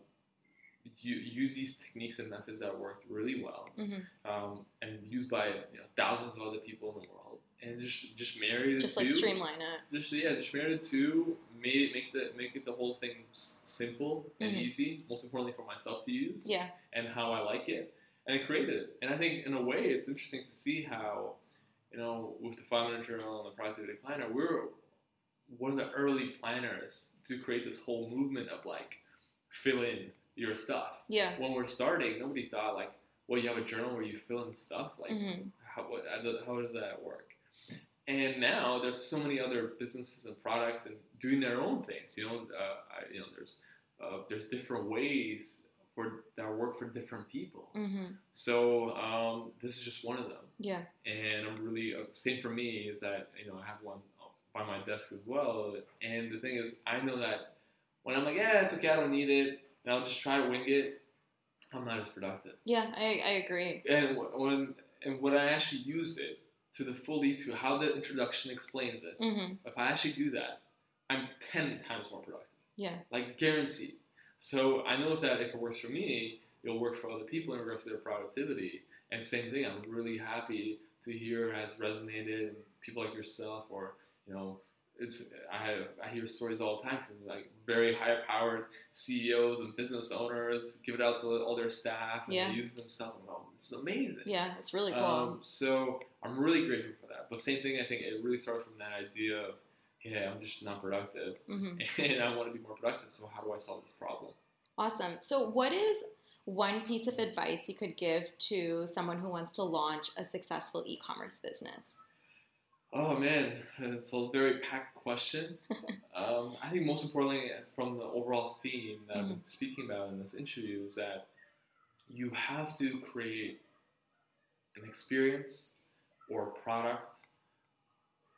you use these techniques and methods that worked really well,
mm-hmm.
um, and used by you know, thousands of other people in the world, and just just married
Just
it
like streamline it.
just yeah, just married it to made make the make it the whole thing s- simple and
Mhm.
easy. Most importantly for myself to use
Yeah.
and how I like it, and I created it. And I think in a way, it's interesting to see how, you know, with the five minute journal and the productivity planner, we're one of the early planners to create this whole movement of like fill in your stuff.
Yeah.
When we're starting, nobody thought like, well, you have a journal where you fill in stuff. Like,
hmm
how, what, how does that work? And now there's so many other businesses and products and doing their own things. You know, uh, I, you know, there's uh, there's different ways for that work for different people.
Mm-hmm.
So um, this is just one of them,
Yeah.
and I'm really uh, same for me is that you know I have one by my desk as well. And the thing is, I know that when I'm like, yeah, it's okay, I don't need it, and I'll just try to wing it. I'm not as productive.
Yeah, I, I agree.
And wh- when and when I actually use it to the fully to how the introduction explains it,
Mm-hmm.
if I actually do that, I'm ten times more productive,
Yeah.
like guaranteed. So I know that if it works for me, it'll work for other people in regards to their productivity. And same thing, I'm really happy to hear has resonated. And people like yourself, or you know, it's I I hear stories all the time from like very high powered CEOs and business owners give it out to all their staff and
Yeah.
they use it themselves. Like, oh, this is amazing.
Yeah, it's really cool.
Um, so I'm really grateful for that. But same thing, I think it really started from that idea of, yeah, I'm just not productive,
hmm [laughs]
and I want to be more productive. So how do I solve this problem?
Awesome. So, what is one piece of advice you could give to someone who wants to launch a successful e commerce business?
Oh man, it's a very packed question. [laughs] um, I think most importantly, from the overall theme that I've been speaking about in this interview, is that you have to create an experience or a product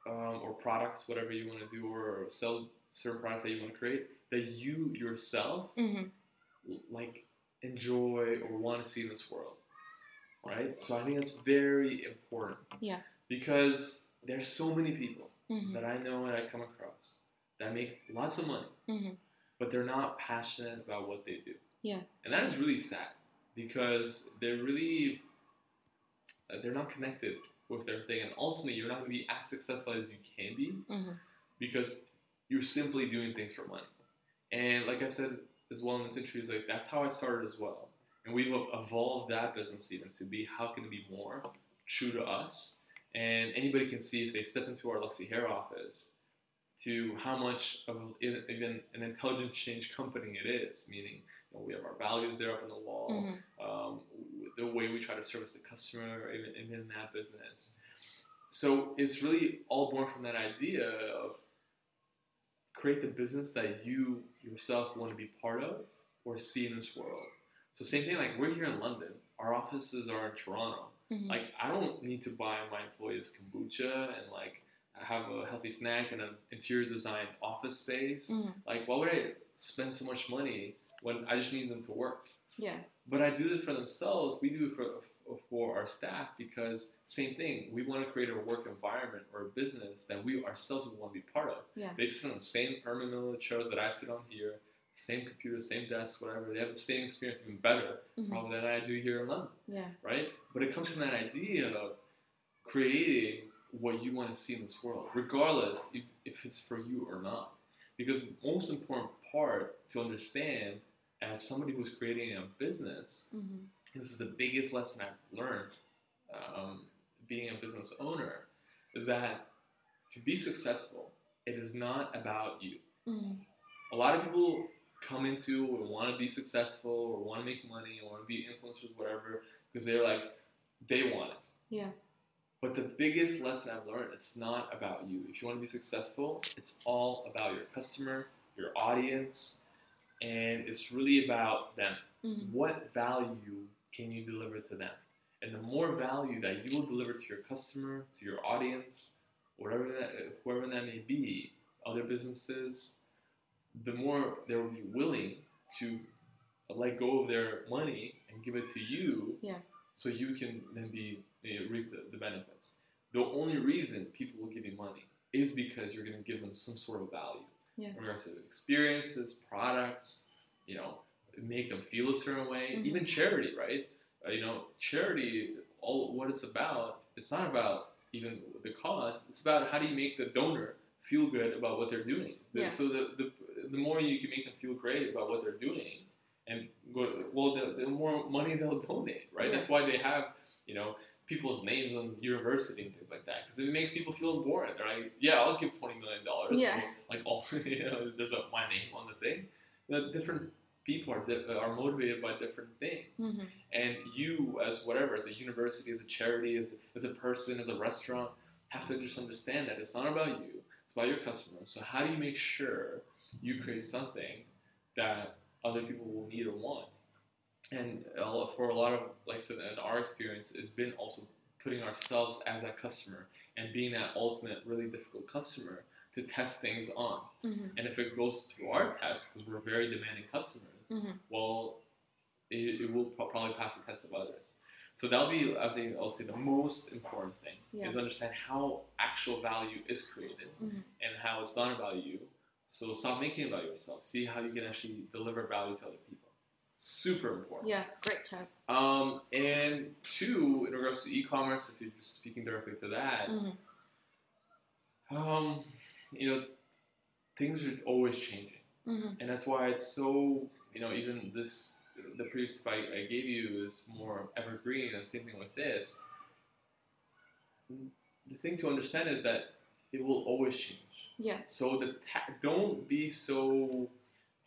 um, or products, whatever you want to do, or sell certain products that you want to create that you yourself
Mm-hmm.
like enjoy or want to see in this world right so i think that's very important
Yeah.
because there's so many people
Mm-hmm.
that i know and i come across that make lots of money
Mm-hmm.
but they're not passionate about what they do
Yeah.
and that is really sad because they're really uh, they're not connected with their thing and ultimately you're not going to be as successful as you can be
Mm-hmm.
because you're simply doing things for money. And like I said as well in this interview, is like that's how I started as well. And we've evolved that business even to be how can it be more true to us. And anybody can see if they step into our Luxy Hair office to how much of an- even an intelligent change company it is. Meaning, you know, we have our values there up on the wall
Mm-hmm.
um, the way we try to service the customer, even, even in that business. So it's really all born from that idea of create the business that you yourself want to be part of or see in this world. So same thing, like we're here in London, our offices are in Toronto.
Mm-hmm.
Like I don't need to buy my employees kombucha and like have a healthy snack and an interior design office space.
Mhm.
Like why would I spend so much money when I just need them to work?
Yeah.
but I do it for themselves. We do it for for our staff because same thing. We want to create a work environment or a business that we ourselves would want to be part of.
Yeah.
They sit on the same permanent chairs that I sit on here, same computer, same desk, whatever. They have the same experience, even better,
Mhm.
probably than I do here in London,
Yeah.
right? But it comes from that idea of creating what you want to see in this world, regardless if, if it's for you or not. Because the most important part to understand as somebody who's creating a business
Mm-hmm.
this is the biggest lesson I've learned um, being a business owner is that to be successful, it is not about you.
Mm-hmm.
A lot of people come into or want to be successful or want to make money or want to be influencers, whatever, because they're like, they want it.
Yeah.
But the biggest lesson I've learned, it's not about you. If you want to be successful, it's all about your customer, your audience, and it's really about them
Mm-hmm.
what value can you deliver to them? And the more value that you will deliver to your customer, to your audience, whatever that, whoever that may be, other businesses, the more they will be willing to let go of their money and give it to you,
Yeah.
so you can then be you know, reap the, the benefits. The only reason people will give you money is because you're going to give them some sort of value
Yeah.
in regards to experiences, products, you know, make them feel a certain way.
Mhm.
Even charity, right? Uh, you know, charity, all what it's about, it's not about even the cause. It's about how do you make the donor feel good about what they're doing.
Yeah.
So the, the the more you can make them feel great about what they're doing, and go well, the, the more money they'll [laughs] donate, right?
Yeah.
That's why they have you know people's names on university and things like that because it makes people feel important. They're like, yeah, I'll give twenty million dollars.
Yeah.
Like all [laughs] you know, there's a my name on the thing. The different people are di- are motivated by different things,
Mm-hmm.
and you as whatever as a university, as a charity, as as a person, as a restaurant, have to just understand that it's not about you. It's about your customers. So how do you make sure you create something that other people will need or want? and for a lot of like I said, in our experience, it's been also putting ourselves as that customer and being that ultimate really difficult customer to test things on.
Mhm.
And if it goes through our test, because we're very demanding customers,
Mhm.
well, it, it will pro- probably pass the test of others. So that'll be, I think, I'll say the most important thing
Yeah.
is understand how actual value is created
Mhm.
and how it's not about you. So stop making about yourself. See how you can actually deliver value to other people. Super important.
Yeah, great tip.
Um, and two, in regards to e-commerce, if you're just speaking directly to that,
Mhm.
um, you know, things are always changing,
Mhm.
and that's why it's so, you know, even this, the previous tip I, I gave you is more evergreen, and same thing with this. The thing to understand is that it will always change.
Yeah.
So the ta- don't be so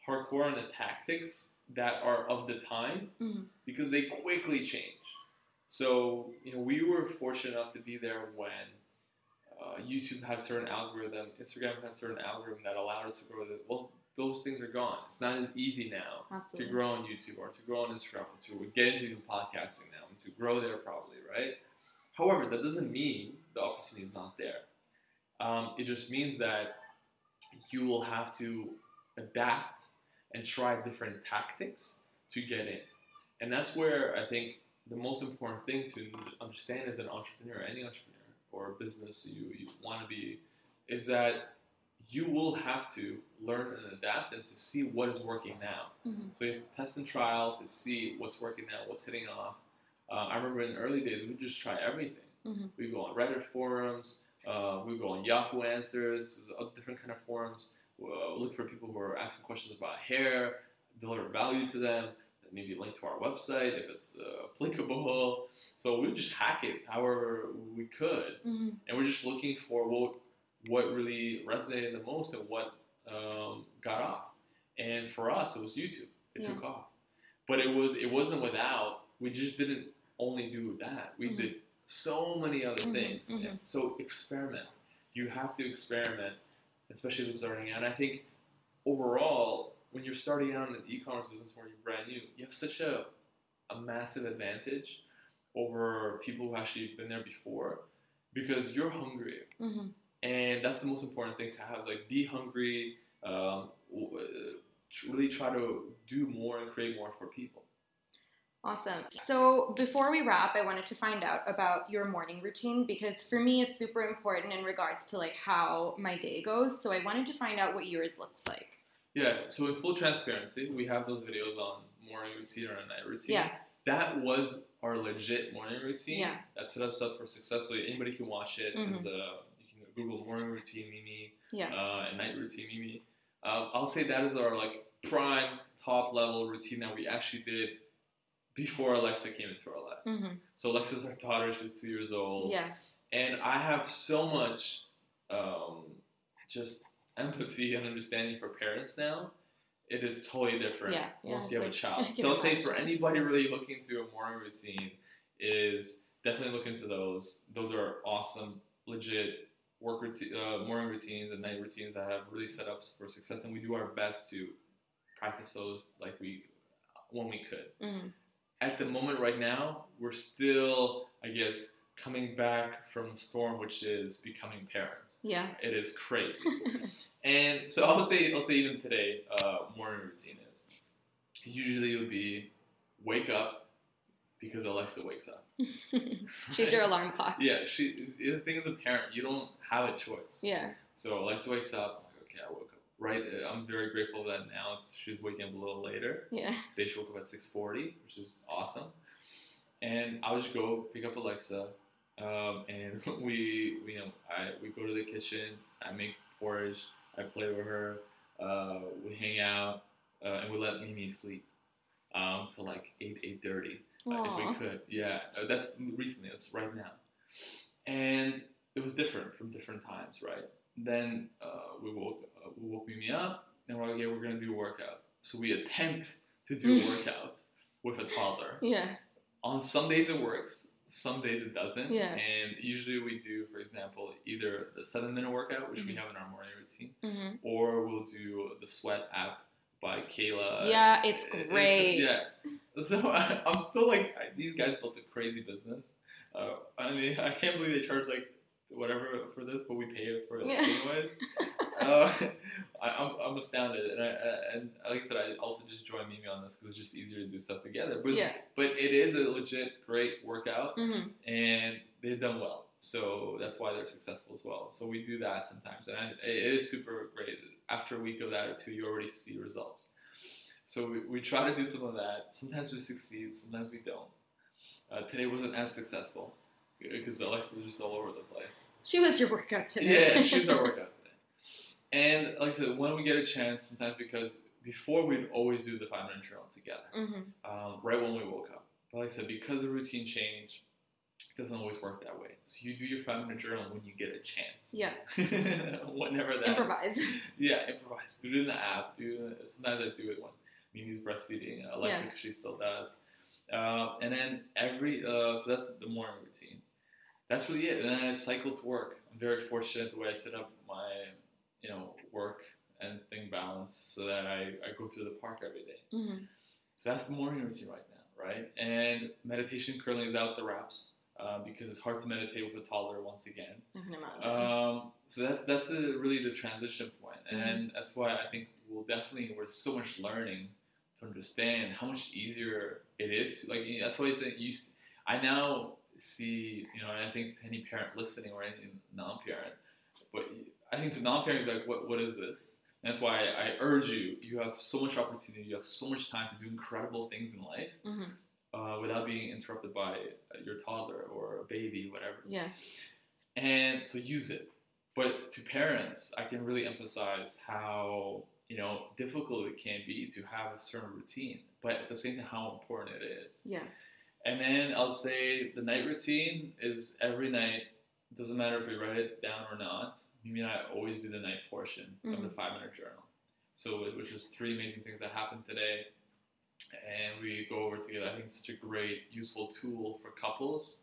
hardcore on the tactics that are of the time
Mhm.
because they quickly change. So you know we were fortunate enough to be there when uh, YouTube had a certain algorithm, Instagram had a certain algorithm that allowed us to grow. The, well, those things are gone. It's not as easy now to grow on YouTube or to grow on Instagram or to get into even podcasting now and to grow there probably, right? However, that doesn't mean the opportunity is not there. Um, it just means that you will have to adapt and try different tactics to get in. And that's where I think the most important thing to understand as an entrepreneur, any entrepreneur or business you, you want to be, is that you will have to learn and adapt and to see what is working now.
Mhm.
So you have to test and trial to see what's working now, what's hitting off. Uh, I remember in the early days, we just try everything.
Mhm.
We go on Reddit forums, uh, we go on Yahoo Answers, uh, different kind of forums. Uh, look for people who are asking questions about hair, deliver value to them, maybe link to our website if it's uh, applicable. So we just hack it however we could
Mhm.
and we're just looking for what what really resonated the most and what um, got off. And for us, it was YouTube. It
Yeah.
took off, but it was it wasn't without. We just didn't only do that. We
Mhm.
did so many other
Mhm,
things.
mhm.
And so experiment. You have to experiment, especially as a starting out. And I think overall, when you're starting out in an e-commerce business where you're brand new, you have such a a massive advantage over people who actually been there before because you're hungry
Mhm.
and that's the most important thing to have like be hungry um, w- uh, really try to do more and create more for people
Awesome. So before we wrap, I wanted to find out about your morning routine because for me it's super important in regards to like how my day goes. So I wanted to find out what yours looks like.
yeah so in full transparency we have those videos on morning routine or night routine
Yeah.
that was our legit morning routine
Yeah.
that set us up for success so anybody can watch it Mm-hmm. Uh, you can google morning routine mimi
Yeah.
uh, and night routine mimi uh, i'll say that is our like prime top level routine that we actually did before alexa came into our lives.
Mhm.
so alexa's our daughter she's two years old.
Yeah.
and i have so much um, just empathy and understanding for parents now. It is totally different
Yeah, yeah,
once you have
it's
a child. [laughs] so i'll say for anybody really looking to a morning routine is definitely look into those. Those are awesome legit work routine, uh, morning routines and night routines that have really set up for success and we do our best to practice those like we when we could.
Mhm.
At the moment right now, we're still, I guess, coming back from the storm, which is becoming parents.
Yeah.
It is crazy. [laughs] and so I'll say, I'll say even today, uh, morning routine is usually it would be wake up because Alexa wakes up. [laughs]
She's your alarm clock.
Yeah, she. The thing as a parent, you don't have a choice.
Yeah.
So Alexa wakes up. I'm like, okay, I woke up. Right. uh, I'm very grateful that now it's, she's waking up a little later.
Yeah.
Today she woke up at 6:40, which is awesome. And I would just go pick up Alexa, um, and [laughs] we, we, you know, I we go to the kitchen. I make porridge. I play with her. Uh, we hang out, uh, and we let Mimi sleep um, till like 8 8:30 uh, if we could. Yeah, uh, that's recently. That's right now. And it was different from different times, right? Then uh, we woke uh, we woke Mimi up, and we're like, yeah, we're gonna do a workout. So we attempt to do a workout with a toddler.
Yeah.
On some days it works, some days it doesn't.
Yeah.
And usually we do, for example, either the seven minute workout, which we
Mhm.
have in our morning routine,
Mhm.
or we'll do the sweat app by Kayla.
Yeah, it's great.
yeah. So I, [laughs] I'm still like I, these guys built a crazy business. Uh, I mean, [laughs] I can't believe they charge like whatever for this, but we pay it for it
Yeah.
anyways. [laughs] uh, [laughs] I, I'm, I'm astounded, and I, I- and like I said, I also just joined Mimi on this because it's just easier to do stuff together. But
Yeah.
but it is a legit great workout,
hmm
and they've done well, so that's why they're successful as well. So we do that sometimes, and I, it is super great. After a week of that or two, you already see results. So we, we try to do some of that. Sometimes we succeed, sometimes we don't. Uh, today wasn't as successful because Alexa was just all over the place.
She was your workout today.
Yeah, she was our [laughs] workout. And like I said, when we get a chance, sometimes because before we'd always do the five minute journal together,
hmm
um, right when we woke up. But like I said, because the routine change, it doesn't always work that way. So you do your five minute journal when you get a chance.
Yeah. [laughs]
Whenever that.
Improvise.
Yeah, improvise. Do it in the app. Do it, sometimes I do it when Mimi's breastfeeding. Uh, Alexa,
Yeah.
she still does. Uh, and then every uh, so that's the morning routine. That's really it. And then I cycle to work. I'm very fortunate the way I set up my you know work and thing balance so that I, I go through the park every day.
hmm
So that's the morning routine right now, right? And meditation currently is out the wraps um, because it's hard to meditate with a toddler once again.
I can imagine.
Um, so that's that's the, really the transition point,
Mm-hmm.
and that's why I think we'll definitely we're so much learning to understand how much easier it is to like. That's why it's that you. I now see, you know, and I think to any parent listening or any non-parent, but I think to non-parent, like, what what is this? And that's why I, urge you. You have so much opportunity. You have so much time to do incredible things in life
hmm
uh, without being interrupted by your toddler or a baby, whatever.
Yeah.
And so use it. But to parents, I can really emphasize how you know difficult it can be to have a certain routine, but at the same time how important it is.
Yeah.
And then I'll say the night routine is every night. Doesn't matter if we write it down or not. Mimi and I always do the night portion of the
Mhm.
five minute journal. So which is three amazing things that happened today, and we go over together. I think it's such a great, useful tool for couples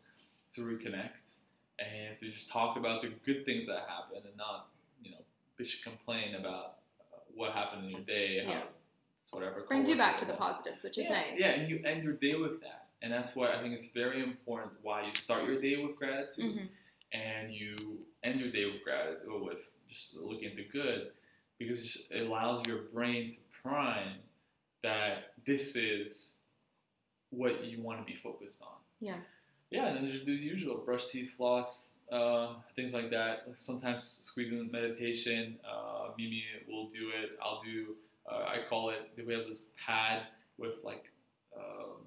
to reconnect and to just talk about the good things that happened and not, you know, bitch complain about uh, what happened in your day. How
Yeah.
it's whatever.
Brings you back to the positives, which is
yeah,
nice.
Yeah, and you end your day with that. And that's why I think it's very important why you start your day with gratitude
hmm
and you end your day with gratitude with just looking at the good because it it allows your brain to prime that this is what you want to be focused on.
Yeah.
Yeah, and then just do the usual brush teeth, floss, uh, things like that. Sometimes squeeze in meditation. Uh, Mimi will do it. I'll do. Uh, I call it. We have this pad with like, um,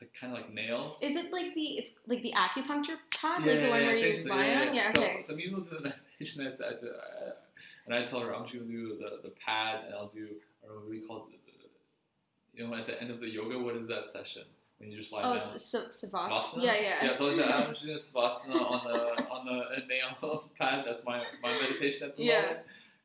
it's like kind of like nails.
Is it like the it's like the acupuncture pad,
Yeah,
like the one
yeah,
where you
so,
lie
yeah,
on?
yeah.
Yeah.
So,
Okay.
so will do the meditation. I said, I said and I tell her I'm just gonna do the, the pad, and I'll do or what do you call it? You know, at the end of the yoga, what is that session when you just lie
Oh,
down?
s- s- savas.
Savasana?
Yeah, yeah.
Yeah, so I said, I'm [laughs] just doing Savasana on the on the nail [laughs] pad. That's my, my meditation at the
Yeah.
moment.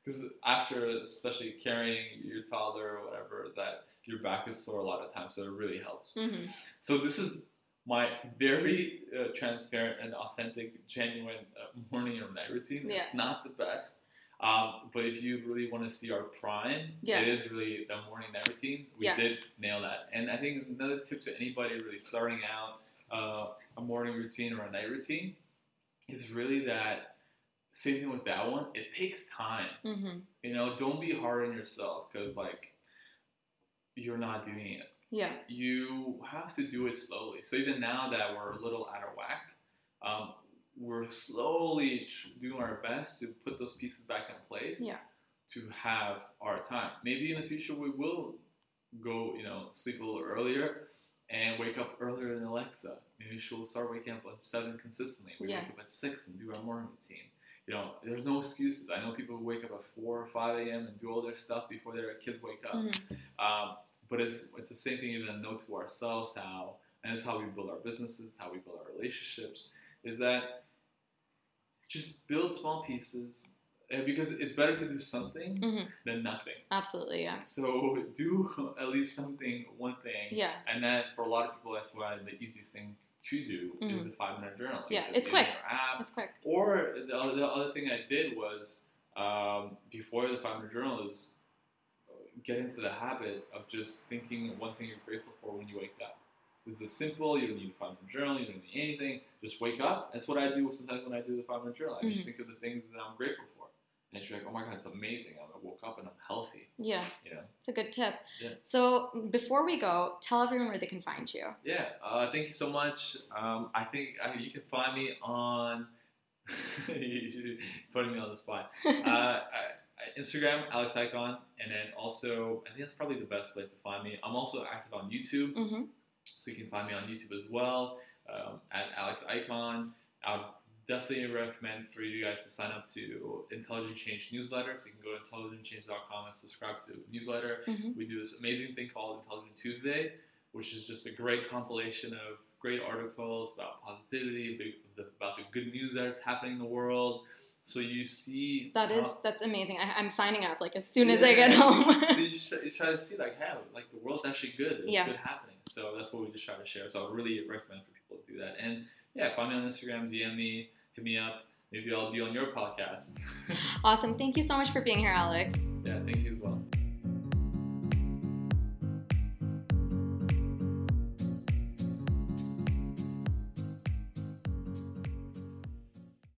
Because after, especially carrying your toddler or whatever, is that your back is sore a lot of times, so it really helps.
hmm
So this is my very uh, transparent and authentic, genuine uh, morning or night routine.
Yeah.
It's not the best. Um, but if you really want to see our prime,
Yeah.
it is really the morning night routine. We
Yeah.
did nail that. And I think another tip to anybody really starting out uh, a morning routine or a night routine is really that same thing with that one. It takes time.
hmm
You know, don't be hard on yourself because like you're not doing it
Yeah.
you have to do it slowly. So even now that we're a little out of whack, um, we're slowly tr- doing our best to put those pieces back in place
Yeah.
to have our time. Maybe in the future we will go, you know, sleep a little earlier and wake up earlier than Alexa. Maybe she'll start waking up at seven consistently. We
Yeah.
wake up at six and do our morning routine. You know, there's no excuses. I know people who wake up at four or five a.m. and do all their stuff before their kids wake up.
Mhm.
Um, but it's it's the same thing even to know to ourselves how and it's how we build our businesses, how we build our relationships, is that just build small pieces because it's better to do something
Mhm.
than nothing.
Absolutely. Yeah.
So do [laughs] at least something, one thing,
Yeah.
and then for a lot of people, that's why the easiest thing to do is
Mhm.
the five minute journal.
Yeah,
I said,
it's quick.
app,
It's quick.
or the other, the other thing I did was um, before the five minute journal is uh, get into the habit of just thinking one thing you're grateful for when you wake up. It's as simple. You don't need to find a journal. You don't need anything. Just wake up. That's what I do sometimes when I do the five minute journal. I just
Mhm.
think of the things that I'm grateful for, and she's like, oh my god, it's amazing. I woke up and I'm healthy.
Yeah,
You know.
it's a good tip.
Yeah.
So before we go, tell everyone where they can find you.
Yeah. Uh, thank you so much. Um, I think uh, you can find me on. [laughs] Putting me on the spot. [laughs] uh, I, Instagram, Alex Ikonn, and then also I think that's probably the best place to find me. I'm also active on YouTube,
Mm-hmm.
so you can find me on YouTube as well um, at Alex Ikonn. I would definitely recommend for you guys to sign up to Intelligent Change newsletter. So you can go to intelligentchange.com and subscribe to the newsletter.
Mhm.
We do this amazing thing called Intelligent Tuesday, which is just a great compilation of great articles about positivity, about the good news that's happening in the world. So you see
That is
how-
that's amazing. I, I'm signing up like as soon as I get home.
so you, [laughs] just try, you try to see like, hey, like the world's actually good. There's
Yeah.
good happening. So that's what we just try to share. So I really recommend for people to do that. And yeah, find me on Instagram, DM me, hit me up. Maybe I'll be on your podcast. [laughs]
awesome. Thank you so much for being here, Alex.
yeah, thank you